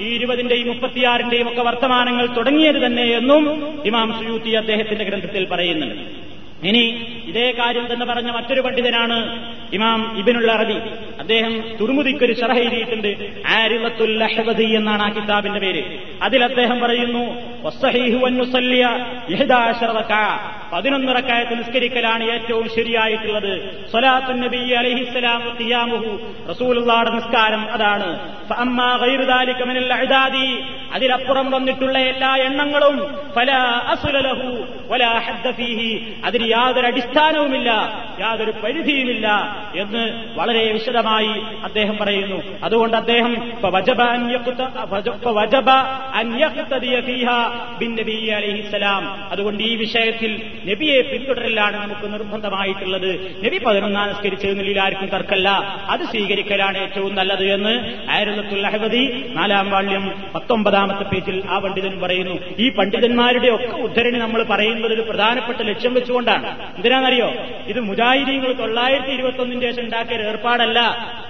ഈ ഇരുപതിന്റെയും മുപ്പത്തിയാറിന്റെയും ഒക്കെ വർത്തമാനങ്ങൾ തുടങ്ങിയത് തന്നെ എന്നും ഇമാം സുയൂത്തി അദ്ദേഹത്തിന്റെ ഗ്രന്ഥത്തിൽ പറയുന്നുണ്ട്. ഇനി ഇതേ കാര്യം തന്നെ പറഞ്ഞ മറ്റൊരു പണ്ഡിതനാണ് ഇമാം ഇബിനുള്ള അറബി. അദ്ദേഹം തുർമുദിക്കൊരു ഷറഹ എഴുതിയിട്ടുണ്ട്. ആരിവത്തുൽ എന്നാണ് ആ കിതാബിന്റെ പേര്. അതിൽ അദ്ദേഹം പറയുന്നു ഇഹദാശ്രതക്ക പതിനൊന്നിറക്കായത്ത് നിസ്കരിക്കലാണ് ഏറ്റവും ശരിയായിട്ടുള്ളത്. സ്വലാത്തു നബി അലഹിസ്സലാം തിയാമുഹു റസൂലുള്ളാടെ നിസ്കാരം അതാണ്. അതിലപ്പുറം വന്നിട്ടുള്ള എല്ലാ എണ്ണങ്ങളും ഫല അസുലലഹു വല ഹദ്ദഫീഹി അതിന് യാതൊരു അടിസ്ഥാനവുമില്ല യാതൊരു പരിധിയുമില്ല എന്ന് വളരെ വിശദമായി അദ്ദേഹം പറയുന്നു. അതുകൊണ്ട് അദ്ദേഹം വജബ അൻയഖ്തദിയ ബിൻ നബി അലൈഹിസ്സലാം അതുകൊണ്ട് ഈ വിഷയത്തിൽ നബിയെ പിന്തുടരലാണ് നമുക്ക് നിർബന്ധമായിട്ടുള്ളത്. നബി പതിനൊന്നാം നിസ്കരിച്ചതിനുള്ളിൽ ആർക്കും തർക്കല്ല. അത് സ്വീകരിക്കലാണ് ഏറ്റവും നല്ലത് എന്ന് ആയിരത്തി അഹബദി നാലാം വാള്യം പത്തൊമ്പതാമത്തെ പേജിൽ ആ പണ്ഡിതൻ പറയുന്നു. ഈ പണ്ഡിതന്മാരുടെ ഒക്കെ ഉദ്ധരണി നമ്മൾ പറയുന്നത് ഒരു പ്രധാനപ്പെട്ട ലക്ഷ്യം വെച്ചുകൊണ്ടാണ്. എന്തിനാണെന്നറിയോ? ഇത് മുജാഹിദീങ്ങൾ തൊള്ളായിരത്തി ഇരുപത്തൊന്നിന് ശേഷം ഉണ്ടാക്കിയ ഏർപ്പാടല്ല.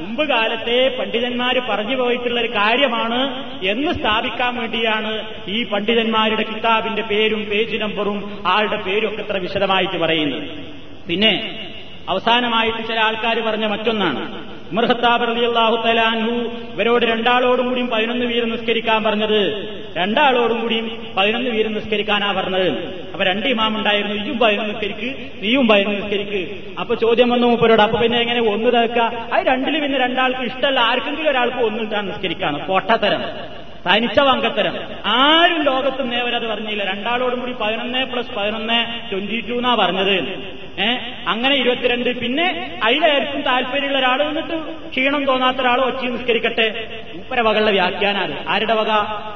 മുമ്പ് കാലത്തെ പണ്ഡിതന്മാർ പറഞ്ഞു പോയിട്ടുള്ള ഒരു കാര്യമാണ് എന്ന് സ്ഥാപിക്കാൻ വേണ്ടിയാണ് ഈ പണ്ഡിതന്മാരുടെ കിതാബിന്റെ പേരും പേജ് നമ്പറും ആളുടെ പേരും ഒക്കെ എത്ര വിശദമായിട്ട് പറയുന്നത്. പിന്നെ അവസാനമായിട്ട് ചില ആൾക്കാർ പറഞ്ഞ മറ്റൊന്നാണ്. ഉമർ ഖത്താബ് റളിയല്ലാഹു തലാൻഹു ഇവരോട് രണ്ടാളോടും കൂടിയും പതിനൊന്ന് വീരം നിസ്കരിക്കാൻ പറഞ്ഞത്. രണ്ടാളോടും കൂടിയും പതിനൊന്ന് വീരം നിസ്കരിക്കാനാ പറഞ്ഞത്. അപ്പൊ രണ്ട് ഇമാം ഉണ്ടായിരുന്നു ഇയും പതിനൊന്ന് നിസ്കരിക്ക് നീയും പതിനൊന്ന് നിസ്കരിക്ക്. അപ്പൊ ചോദ്യം വന്നു മൂപ്പരോട് അപ്പൊ പിന്നെ എങ്ങനെ ഒന്ന് തേക്കുക അത് രണ്ടിൽ പിന്നെ രണ്ടാൾക്ക് ഇഷ്ടമല്ല. ആർക്കെങ്കിലും ഒരാൾക്ക് ഒന്നിട്ടാണ് നിസ്കരിക്കാണ്. പൊട്ടത്തരം. തനിച്ച വങ്കത്തരം. ആരും ലോകത്തും നേവരത് പറഞ്ഞില്ല. രണ്ടാളോടും കൂടി പതിനൊന്ന് പ്ലസ് പതിനൊന്ന് ട്വന്റി ടു എന്നാ പറഞ്ഞത്. ഏ? അങ്ങനെ ഇരുപത്തിരണ്ട്. പിന്നെ അതിലായിരിക്കും താല്പര്യമുള്ള ഒരാൾ വന്നിട്ട് ക്ഷീണം തോന്നാത്ത ഒരാൾ ഒച്ചി നിസ്കരിക്കട്ടെ. മൂപ്പര വകളുടെ വ്യാഖ്യാനാണ് ആരുടെ വക?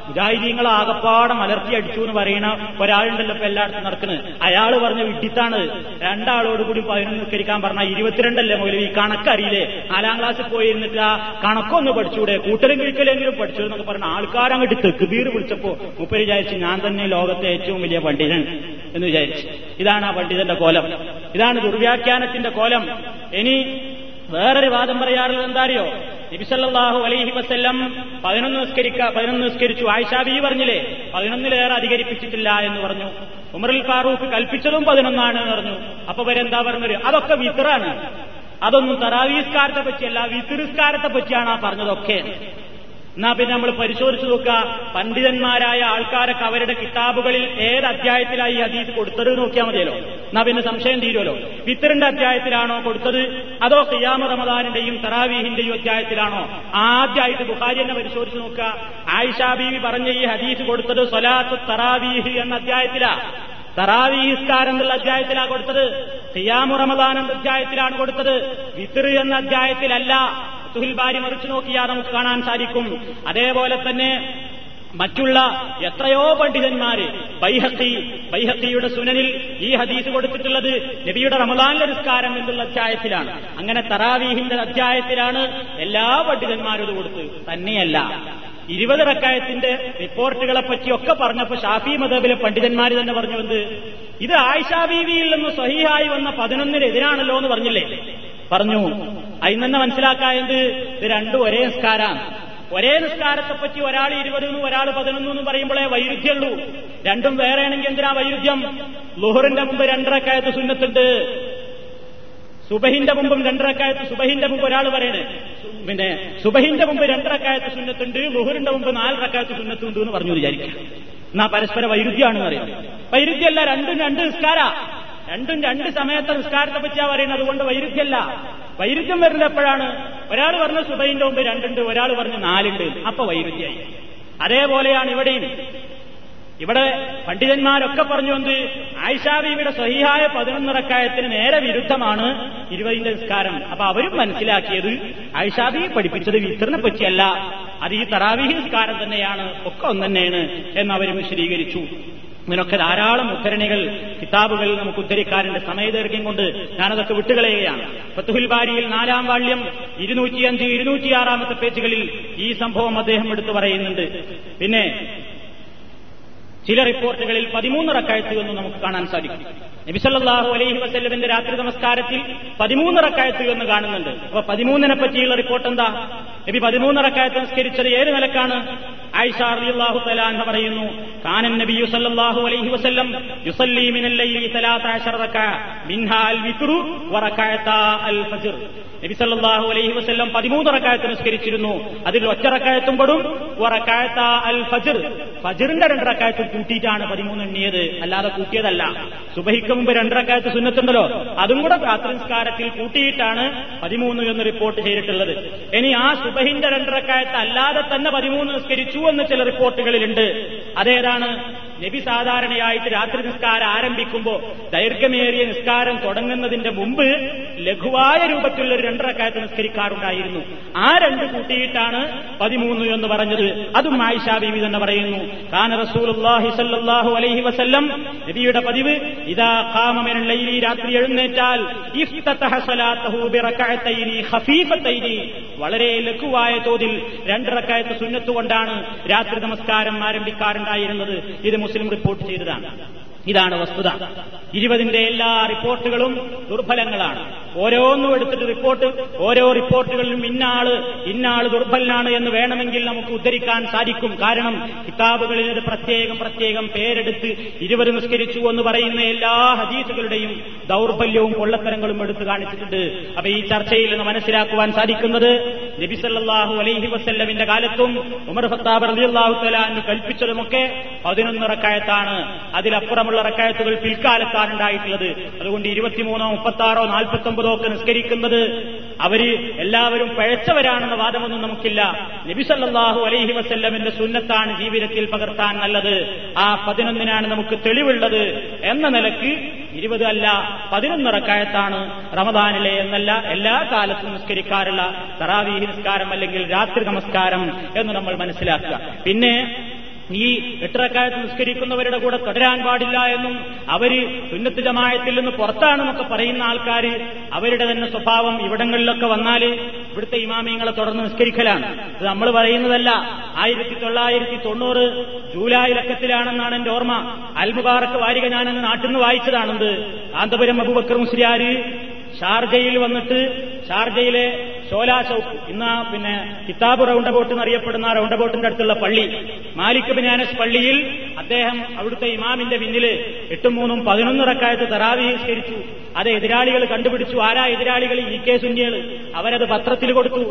മുജാഹിദീങ്ങൾ ആകപ്പാടെ മലർത്തി അടിച്ചു എന്ന് പറയുന്ന ഒരാളുണ്ടല്ലോ ഇപ്പൊ എല്ലായിടത്തും നടക്കുന്നത്. അയാൾ പറഞ്ഞ വിഡിത്താണ് രണ്ടാളോട് കൂടി പതിനൊന്ന് നിസ്കരിക്കാൻ പറഞ്ഞാൽ ഇരുപത്തിരണ്ടല്ലേ മൗലവി? കണക്കറിയില്ലേ? നാലാം ക്ലാസ്സിൽ പോയി ഇരുന്നിട്ട് ആ കണക്കൊന്ന് പഠിച്ചൂടെ? കൂട്ടലും കിഴിക്കലെങ്കിലും പഠിച്ചു എന്നൊക്കെ പറഞ്ഞ ആൾക്കാരങ്ങോട്ട് തെക്കുബീർ വിളിച്ചപ്പോ മുപ്പര് വിചാരിച്ച് ഞാൻ തന്നെ ലോകത്തെ ഏറ്റവും വലിയ പണ്ഡിതൻ എന്ന് വിചാരിച്ചു. ഇതാണ് ആ പണ്ഡിതന്റെ കോലം. ഇതാണ് ദുർവ്യാഖ്യാനത്തിന്റെ കോലം. ഇനി വേറൊരു വാദം പറയാറുള്ളത് എന്താ അറിയോ? നബിസല്ലാഹു അലൈഹി വസ്ല്ലം പതിനൊന്ന് നിസ്കരിക്ക പതിനൊന്ന് നിസ്കരിച്ചു. ആയിഷാബി പറഞ്ഞില്ലേ? പതിനൊന്നിലേറെ അധികരിപ്പിച്ചിട്ടില്ല എന്ന് പറഞ്ഞു. ഉമറിൽ ഫാറൂഖ് കൽപ്പിച്ചതും പതിനൊന്നാണ് എന്ന് പറഞ്ഞു. അപ്പൊ വരെന്താ പറഞ്ഞത്? അതൊക്കെ വിത്തറാണ് അതൊന്നും തറാവീസ്കാരത്തെ പറ്റിയല്ല വിത്തിറിസ്കാരത്തെ പറ്റിയാണ് ആ പറഞ്ഞതൊക്കെ. എന്നാ പിന്നെ നമ്മൾ പരിശോധിച്ചു നോക്കുക. പണ്ഡിതന്മാരായ ആൾക്കാരൊക്കെ അവരുടെ കിതാബുകളിൽ ഏത് അധ്യായത്തിലായി ഹദീസ് കൊടുത്തത് നോക്കിയാൽ മതിയല്ലോ. എന്നാ പിന്നെ സംശയം തീരുമല്ലോ ഫിത്തറിന്റെ അധ്യായത്തിലാണോ കൊടുത്തത്? അതോ ഖിയാമ റമദാനിന്റെയും തറാവീഹിന്റെയും അധ്യായത്തിലാണോ? ആദ്യമായിട്ട് ബുഖാരി തന്നെ പരിശോധിച്ചു നോക്കുക. ആയിഷാ ബീവി പറഞ്ഞ ഈ ഹദീസ് കൊടുത്തത് സൊലാത്ത് തറാവീഹ് എന്ന അധ്യായത്തിലാ. തറാവീഹിസ്കാരം എന്നുള്ള അധ്യായത്തിലാണ് കൊടുത്തത്. ഖിയാമു റമദാൻ എന്ന അധ്യായത്തിലാണ് കൊടുത്തത്. വിത്തർ എന്ന അധ്യായത്തിലല്ല. സുഹിൽ ബാരി മറിച്ചു നോക്കിയാൽ നമുക്ക് കാണാൻ സാധിക്കും. അതേപോലെ തന്നെ മറ്റുള്ള എത്രയോ പണ്ഡിതന്മാര് ബൈഹത്തി ബൈഹത്തിയുടെ സുനനിൽ ഈ ഹദീസ് കൊടുത്തിട്ടുള്ളത് നബിയുടെ റമദാനിലെ നിസ്കാരം എന്നുള്ള അധ്യായത്തിലാണ്. അങ്ങനെ തറാവീഹിന്റെ അധ്യായത്തിലാണ് എല്ലാ പണ്ഡിതന്മാരും ഇത് കൊടുത്ത്. തന്നെയല്ല ഇരുപത് റക്കായത്തിന്റെ റിപ്പോർട്ടുകളെ പറ്റിയൊക്കെ പറഞ്ഞപ്പോ ഷാഫി മദബിലെ പണ്ഡിതന്മാർ തന്നെ പറഞ്ഞു എന്ത്? ഇത് ആയിഷാ ബീവിയിൽ നിന്ന് സ്വഹീഹായി വന്ന പതിനൊന്നിനെതിരാണല്ലോ എന്ന് പറഞ്ഞില്ലേ? പറഞ്ഞു അതിൽ നിന്ന് മനസ്സിലാക്കായത് ഇത് രണ്ടും ഒരേ നിസ്കാരാണ്. ഒരേ നിസ്കാരത്തെ പറ്റി ഒരാൾ ഇരുപതെന്നും ഒരാൾ പതിനൊന്നും പറയുമ്പോഴേ വൈരുദ്ധ്യമുള്ളൂ. രണ്ടും വേറെയാണെങ്കിൽ എന്തിനാ വൈരുദ്ധ്യം? ലുഹറിന്റെ മുമ്പ് രണ്ടരക്കായത്ത് സുന്നത്തുണ്ട്. സുബഹിന്റെ മുമ്പും രണ്ടരക്കായത്ത് സുബഹിന്റെ മുമ്പ് ഒരാൾ പറയണേ. പിന്നെ സുബഹിന്റെ മുമ്പ് രണ്ടരക്കായത്ത് സുന്നത്തുണ്ട് ലുഹറിന്റെ മുമ്പ് നാലരക്കായത്ത് സുന്നത്തുണ്ട് എന്ന് പറഞ്ഞു വിചാരിക്കാം എന്നാ പരസ്പര വൈരുദ്ധ്യമാണെന്ന് അറിയാം. വൈരുദ്ധ്യമല്ല രണ്ടും രണ്ട് നിസ്കാര. രണ്ടും രണ്ട് സമയത്തെ നിസ്കാരത്തെ പറ്റിയാ പറയുന്നത്. അതുകൊണ്ട് വൈരുദ്ധ്യമല്ല വൈരുദ്ധ്യം വരുന്നത് എപ്പോഴാണ്? ഒരാൾ പറഞ്ഞ സുബൈന്റെ മുമ്പ് രണ്ടുണ്ട് ഒരാൾ പറഞ്ഞ് നാലുണ്ട്. അപ്പൊ വൈരുദ്ധ്യായി. അതേപോലെയാണ് ഇവിടെയും. ഇവിടെ പണ്ഡിതന്മാരൊക്കെ പറഞ്ഞു എന്ത്? ആയിഷാബീവിയുടെ സഹിഹായ പതിനൊന്നിറക്കായത്തിന് നേരെ വിരുദ്ധമാണ് ഇരുപതിന്റെ നിസ്കാരം. അപ്പൊ അവരും മനസ്സിലാക്കിയത് ആയിഷാബി പഠിപ്പിച്ചത് വിത്തറിനെ പറ്റിയല്ല. അത് ഈ തറാവിഹി നിസ്കാരം തന്നെയാണ്. ഒക്കെ ഒന്നു തന്നെയാണ് എന്ന് അവർ വിശദീകരിച്ചു. ഇതിനൊക്കെ ധാരാളം ഉദ്ധരണികൾ കിതാബുകളിൽ നമുക്ക് ഉദ്ധരിക്കാറുണ്ട്. സമയദൈർഘ്യം കൊണ്ട് ഞാനതൊക്കെ വിട്ടുകളയുകയാണ്. ഫത്തുഹുൽ ബാരിയിൽ നാലാം വാള്യം ഇരുന്നൂറ്റിയഞ്ച് ഇരുന്നൂറ്റിയാറാമത്തെ പേജുകളിൽ ഈ സംഭവം അദ്ദേഹം എടുത്തു പറയുന്നുണ്ട്. പിന്നെ ചില റിപ്പോർട്ടുകളിൽ പതിമൂന്ന് റക്കായത്ത് എന്ന് നമുക്ക് കാണാൻ സാധിക്കും. നബിസല്ലാഹു അലൈഹി വസല്ലമിന്റെ രാത്രി നമസ്കാരത്തിൽ പതിമൂന്ന് റക്കായത്ത് എന്ന് കാണുന്നുണ്ട്. അപ്പൊ പതിമൂന്നിനെ പറ്റിയുള്ള റിപ്പോർട്ട് എന്താ? നബി പതിമൂന്ന് റക്കായത്ത് നിസ്കരിച്ചത് ഏത് നിലക്കാണ്? ആയിഷ റളിയല്ലാഹു തആല പറയുന്നു കാനൻ നബി സല്ലല്ലാഹു അലൈഹി വസല്ലം യുസല്ലി മിനൽ ലൈലി 13 റകഅ മിൻഹാ അൽ വിത്റു വ റകഅതാ അൽ ഫജ്ർ. നബി സല്ലല്ലാഹു അലൈഹി വസല്ലം 13 റകഅത്ത് നിസ്കരിച്ചിരുന്നു. അതിൽ ഒറ്റ റകഅത്തും പെടും ഫജ്റിന്റെ രണ്ട് റകഅത്ത് കൂട്ടിയിട്ടാണ് 13 എണ്ണിയത്. അല്ലാതെ കൂട്ടിയതല്ല. സുബഹിക്ക് മുമ്പ് രണ്ടരക്കാലത്ത് സുന്നത്തുണ്ടല്ലോ. അതും കൂടെ രാത്രി നിസ്കാരത്തിൽ കൂട്ടിയിട്ടാണ് 13 എന്ന് റിപ്പോർട്ട് ചെയ്തിട്ടുള്ളത്. ഇനി ആ സുബഹിന്റെ രണ്ടരക്കാലത്ത് അല്ലാതെ തന്നെ 13 നിസ്കരിച്ചു എന്ന് ചില റിപ്പോർട്ടുകളിലുണ്ട്. അതേതാണ്? നബി സാധാരണയായിട്ട് രാത്രി നിസ്കാരം ആരംഭിക്കുമ്പോൾ ദൈർഘ്യമേറിയ നിസ്കാരം തുടങ്ങുന്നതിന്റെ മുമ്പ് ലഘുവായ രൂപത്തിലുള്ള ഒരു രണ്ടരക്കാലത്ത് നിസ്കരിക്കാറുണ്ടായിരുന്നു. ആ രണ്ട് കൂട്ടിയിട്ടാണ് പതിമൂന്ന് എന്ന് പറഞ്ഞത്. അതും ആയിഷ ബീവി തന്നെ പറയുന്നു. കാന റസൂലുള്ളാഹി സല്ലല്ലാഹു അലൈഹി വസല്ലം നബിയുടെ പതിവ് ഖാമ മിനൽ ലൈലി രാത്രി എഴുന്നേറ്റാൽ വളരെ ലഘുവായ തോതിൽ രണ്ടരക്കാലത്ത് സുന്നത്തുകൊണ്ടാണ് സുന്നത്ത് കൊണ്ടാണ് രാത്രി നമസ്കാരം ആരംഭിക്കാറുണ്ടായിരുന്നത്. ഇത് മുസ്ലിം റിപ്പോർട്ട് ചെയ്തതാണ്. ഇതാണ് വസ്തുത. ഇരുപതിന്റെ എല്ലാ റിപ്പോർട്ടുകളും ദുർബലങ്ങളാണ്. ഓരോന്നും എടുത്തിട്ട് റിപ്പോർട്ട് ഓരോ റിപ്പോർട്ടുകളിലും ഇന്നാൾ ഇന്നാൾ ദുർബലനാണ് എന്ന് വേണമെങ്കിൽ നമുക്ക് ഉദ്ധരിക്കാൻ സാധിക്കും. കാരണം കിതാബുകളിൽ ഇത് പ്രത്യേകം പ്രത്യേകം പേരെടുത്ത് ഇരുവരും നിസ്കരിച്ചു എന്ന് പറയുന്ന എല്ലാ ഹദീസുകളുടെയും ദൗർബല്യവും കൊള്ളത്തരങ്ങളും എടുത്തു കാണിച്ചിട്ടുണ്ട്. അപ്പൊ ഈ ചർച്ചയിൽ നിന്ന് മനസ്സിലാക്കുവാൻ സാധിക്കുന്നത് നബിസല്ലാഹു അലൈഹി വസ്ല്ലമിന്റെ കാലത്തും ഉമർ ഫത്താബ് റളിയല്ലാഹു തലാന്ന് കൽപ്പിച്ചതുമൊക്കെ പതിനൊന്ന് റക്കായത്താണ്. അതിലപ്പുറമുള്ള റക്കായത്തുകൾ പിൽക്കാലത്താണ് ഉണ്ടായിട്ടുള്ളത്. അതുകൊണ്ട് ഇരുപത്തിമൂന്നോ മുപ്പത്താറോ നാൽപ്പത്തൊമ്പതോ ഒക്കെ നിസ്കരിക്കുന്നത് അവർ എല്ലാവരും പഴച്ചവരാണെന്ന വാദമൊന്നും നമുക്കില്ല. നബിസല്ലാഹു അലൈഹി വസ്ല്ലമിന്റെ സുന്നത്താണ് ജീവിതത്തിൽ പകർത്താൻ നല്ലത്. ആ പതിനൊന്നിനാണ് നമുക്ക് തെളിവുള്ളത്. എന്ന നിലയ്ക്ക് ഇരുപത് അല്ല പതിനൊന്ന് റക്കായത്താണ് റമദാനിലെ എന്നല്ല എല്ലാ കാലത്തും നിസ്കരിക്കാറുള്ള തറാവീഹി നിസ്കാരം അല്ലെങ്കിൽ രാത്രി നമസ്കാരം എന്ന് നമ്മൾ മനസ്സിലാക്കുക. പിന്നെ ഈ എട്ടരക്കാലത്ത് നിസ്കരിക്കുന്നവരുടെ കൂടെ തുടരാൻ പാടില്ല എന്നും അവർ സുന്നത്ത് ജമായത്തിൽ നിന്ന് പുറത്താണെന്നൊക്കെ പറയുന്ന ആൾക്കാർ അവരുടെ തന്നെ സ്വഭാവം ഇവിടങ്ങളിലൊക്കെ വന്നാൽ ഇവിടുത്തെ ഇമാമിയങ്ങളെ തുടർന്ന് നിസ്കരിക്കലാണ്. ഇത് നമ്മൾ പറയുന്നതല്ല. ആയിരത്തി തൊള്ളായിരത്തി തൊണ്ണൂറ് ജൂലൈ ലക്കത്തിലാണെന്നാണ് എന്റെ ഓർമ്മ. അൽമുബാറക്ക് വാരിക ഞാനെന്ന് നാട്ടിൽ നിന്ന് വായിച്ചതാണെന്ത് കാന്തപുരം അബുബക്കർ ഷാർജയിൽ വന്നിട്ട് ഷാർജയിലെ ഷോലാ ചൌക്ക് ഇന്ന് പിന്നെ കിതാബ് റൗണ്ട് അബൌട്ട് എന്നറിയപ്പെടുന്ന റൗണ്ട് അബൌട്ടിന്റെ അടുത്തുള്ള പള്ളി മാലിക് ബിനാനസ് പള്ളിയിൽ അദ്ദേഹം അവിടുത്തെ ഇമാമിന്റെ പിന്നിൽ എട്ടും മൂന്നും പതിനൊന്ന് റക്കായത്ത് തറാവീകരിച്ചു അത് എതിരാളികൾ കണ്ടുപിടിച്ചു. ആരാ എതിരാളികൾ? ഇ കെ സുന്യകൾ അവരത് പത്രത്തിൽ കൊടുത്തു.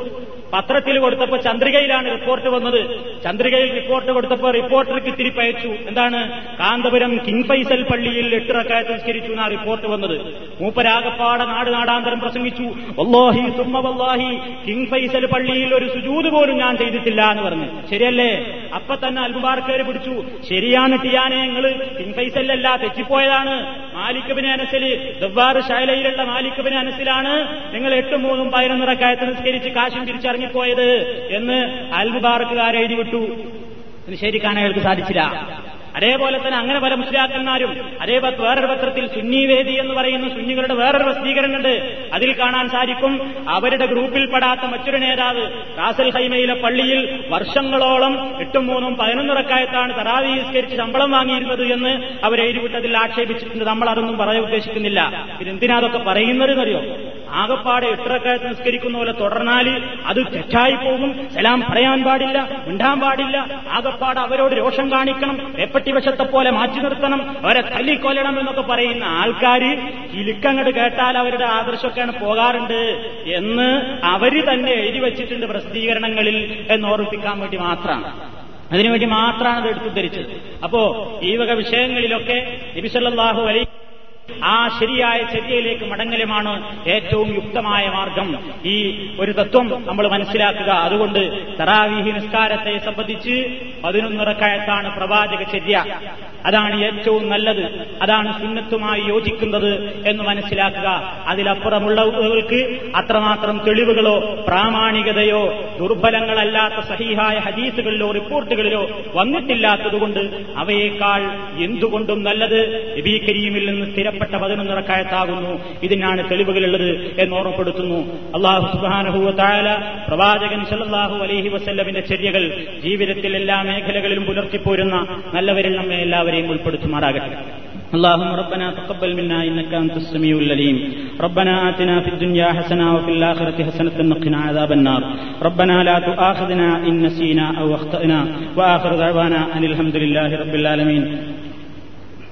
പത്രത്തിൽ കൊടുത്തപ്പോ ചന്ദ്രികയിലാണ് റിപ്പോർട്ട് വന്നത്. ചന്ദ്രികയിൽ റിപ്പോർട്ട് കൊടുത്തപ്പോ റിപ്പോർട്ടർക്ക് തിരിപ്പയച്ചു എന്താണ്? കാന്തപുരം കിങ് ഫൈസൽ പള്ളിയിൽ എട്ട് റക്കായത്ത് സംസ്കരിച്ചു എന്നാ റിപ്പോർട്ട് വന്നത്. മൂപ്പരാകപ്പാട നാട് നാടാന്തരം പ്രസംഗിച്ചു. വല്ലാഹി സുമ്മ വല്ലാഹി കിങ് ഫൈസൽ പള്ളിയിൽ ഒരു സുജൂത് പോലും ഞാൻ ചെയ്തിട്ടില്ല എന്ന് പറഞ്ഞു. ശരിയല്ലേ? അപ്പൊ തന്നെ അൽമുബാർക്കേര് പിടിച്ചു. ശരിയാണ് ടിയാനെ നിങ്ങൾ കിങ് ഫൈസലല്ല തെറ്റിപ്പോയതാണ്. മാലിക്കബിന് അനസിൽ ദവ്വാറ് ശൈലയിലുള്ള മാലിക്കബിന് അനസിലാണ്. നിങ്ങൾ എട്ടും മൂന്നും പതിനൊന്ന് റക്കായത്ത് നിസ്കരിച്ച് കാശും തിരിച്ചറിഞ്ഞിപ്പോയത് എന്ന് അൽമുബാറക്കുകാർ എഴുതി വിട്ടു ശരിക്കാൻ അയാൾക്ക് സാധിച്ചില്ല. അതേപോലെ തന്നെ അങ്ങനെ പല മുസ്ലിയാക്കന്മാരും അതേ വേറൊരു പത്രത്തിൽ സുന്നി വേദി എന്ന് പറയുന്ന സുന്നികളുടെ വേറൊരു പ്രസിദ്ധീകരണമുണ്ട് അതിൽ കാണാൻ സാധിക്കും അവരുടെ ഗ്രൂപ്പിൽ ഗ്രൂപ്പിൽപ്പെടാത്ത മറ്റൊരു നേതാവ് റാസൽ ഹൈമയിലെ പള്ളിയിൽ വർഷങ്ങളോളം എട്ടും മൂന്നും പതിനൊന്നിറക്കായത്താണ് തറാവീസ്കരിച്ച് ശമ്പളം വാങ്ങിയിരുന്നത് എന്ന് അവർ എഴുതിവിട്ടതിൽ ആക്ഷേപിച്ചിട്ടുണ്ട്. നമ്മൾ അതൊന്നും പറയാൻ ഉദ്ദേശിക്കുന്നില്ല. പിന്നെന്തിനാ അതൊക്കെ പറയുന്നത് എന്നറിയോ ആകപ്പാടെ എട്ടരക്കാലത്ത് നിസ്കരിക്കുന്ന പോലെ തുടർന്നാൽ അത് തെറ്റായി പോകും. സലാം പറയാൻ പാടില്ല മിണ്ടാൻ പാടില്ല. ആകപ്പാട് അവരോട് രോഷം കാണിക്കണം എപ്പട്ടിവശത്തെ പോലെ മാറ്റി നിർത്തണം അവരെ തല്ലിക്കൊല്ലണം എന്നൊക്കെ പറയുന്ന ആൾക്കാർ ഇലുക്കങ്ങട് കേട്ടാൽ അവരുടെ ആദർശമൊക്കെയാണ് പോകാറുണ്ട് എന്ന് അവർ തന്നെ എഴുതി വച്ചിട്ടുണ്ട് പ്രസിദ്ധീകരണങ്ങളിൽ എന്ന് ഓർമ്മിപ്പിക്കാൻ വേണ്ടി മാത്രമാണ്. അതിനുവേണ്ടി മാത്രമാണ് അത് എടുത്തു ധരിച്ചത് അപ്പോ ഈ വക വിഷയങ്ങളിലൊക്കെ നബിസല്ലാഹു അലൈ ആ ശരിയായ ചര്യയിലേക്ക് മടങ്ങലുമാണ് ഏറ്റവും യുക്തമായ മാർഗം. ഈ ഒരു തത്വം നമ്മൾ മനസ്സിലാക്കുക. അതുകൊണ്ട് തറാവീഹി നിസ്കാരത്തെ സംബന്ധിച്ച് പതിനൊന്നിറക്കായത്താണ് പ്രവാചക ചര്യ. അതാണ് ഏറ്റവും നല്ലത്. അതാണ് സുന്നത്തുമായി യോജിക്കുന്നത് എന്ന് മനസ്സിലാക്കുക. അതിലപ്പുറമുള്ളവർക്ക് അത്രമാത്രം തെളിവുകളോ പ്രാമാണികതയോ ദുർബലങ്ങളല്ലാത്ത സഹിഹായ ഹദീസുകളിലോ റിപ്പോർട്ടുകളിലോ വന്നിട്ടില്ലാത്തതുകൊണ്ട് അവയേക്കാൾ എന്തുകൊണ്ടും നല്ലത് നബി കരീമിൽ നിന്ന് സ്ഥിരപ്പെട്ട പതിനൊന്നിറക്കായത്താകുന്നു ഇതിനാണ് തെളിവുകളുള്ളത് എന്ന് ഓർമ്മപ്പെടുത്തുന്നു അള്ളാഹു സുബാനഹുവ താല പ്രവാചകൻ സല്ലാഹു അലൈഹി വസല്ലമിന്റെ ചര്യകൾ ജീവിതത്തിൽ എല്ലാ മേഖലകളിലും പുലർത്തിപ്പോരുന്ന നല്ലവരിൽ നമ്മെ എല്ലാവരെയും ഉൾപ്പെടുത്തുമാറാകട്ടെ اللهم ربنا تقبل منا انك انت السميع العليم ربنا آتنا في الدنيا حسنه وفي الاخره حسنه وقنا عذاب النار ربنا لا تؤاخذنا ان نسينا او اخطانا واخر دعوانا ان الحمد لله رب العالمين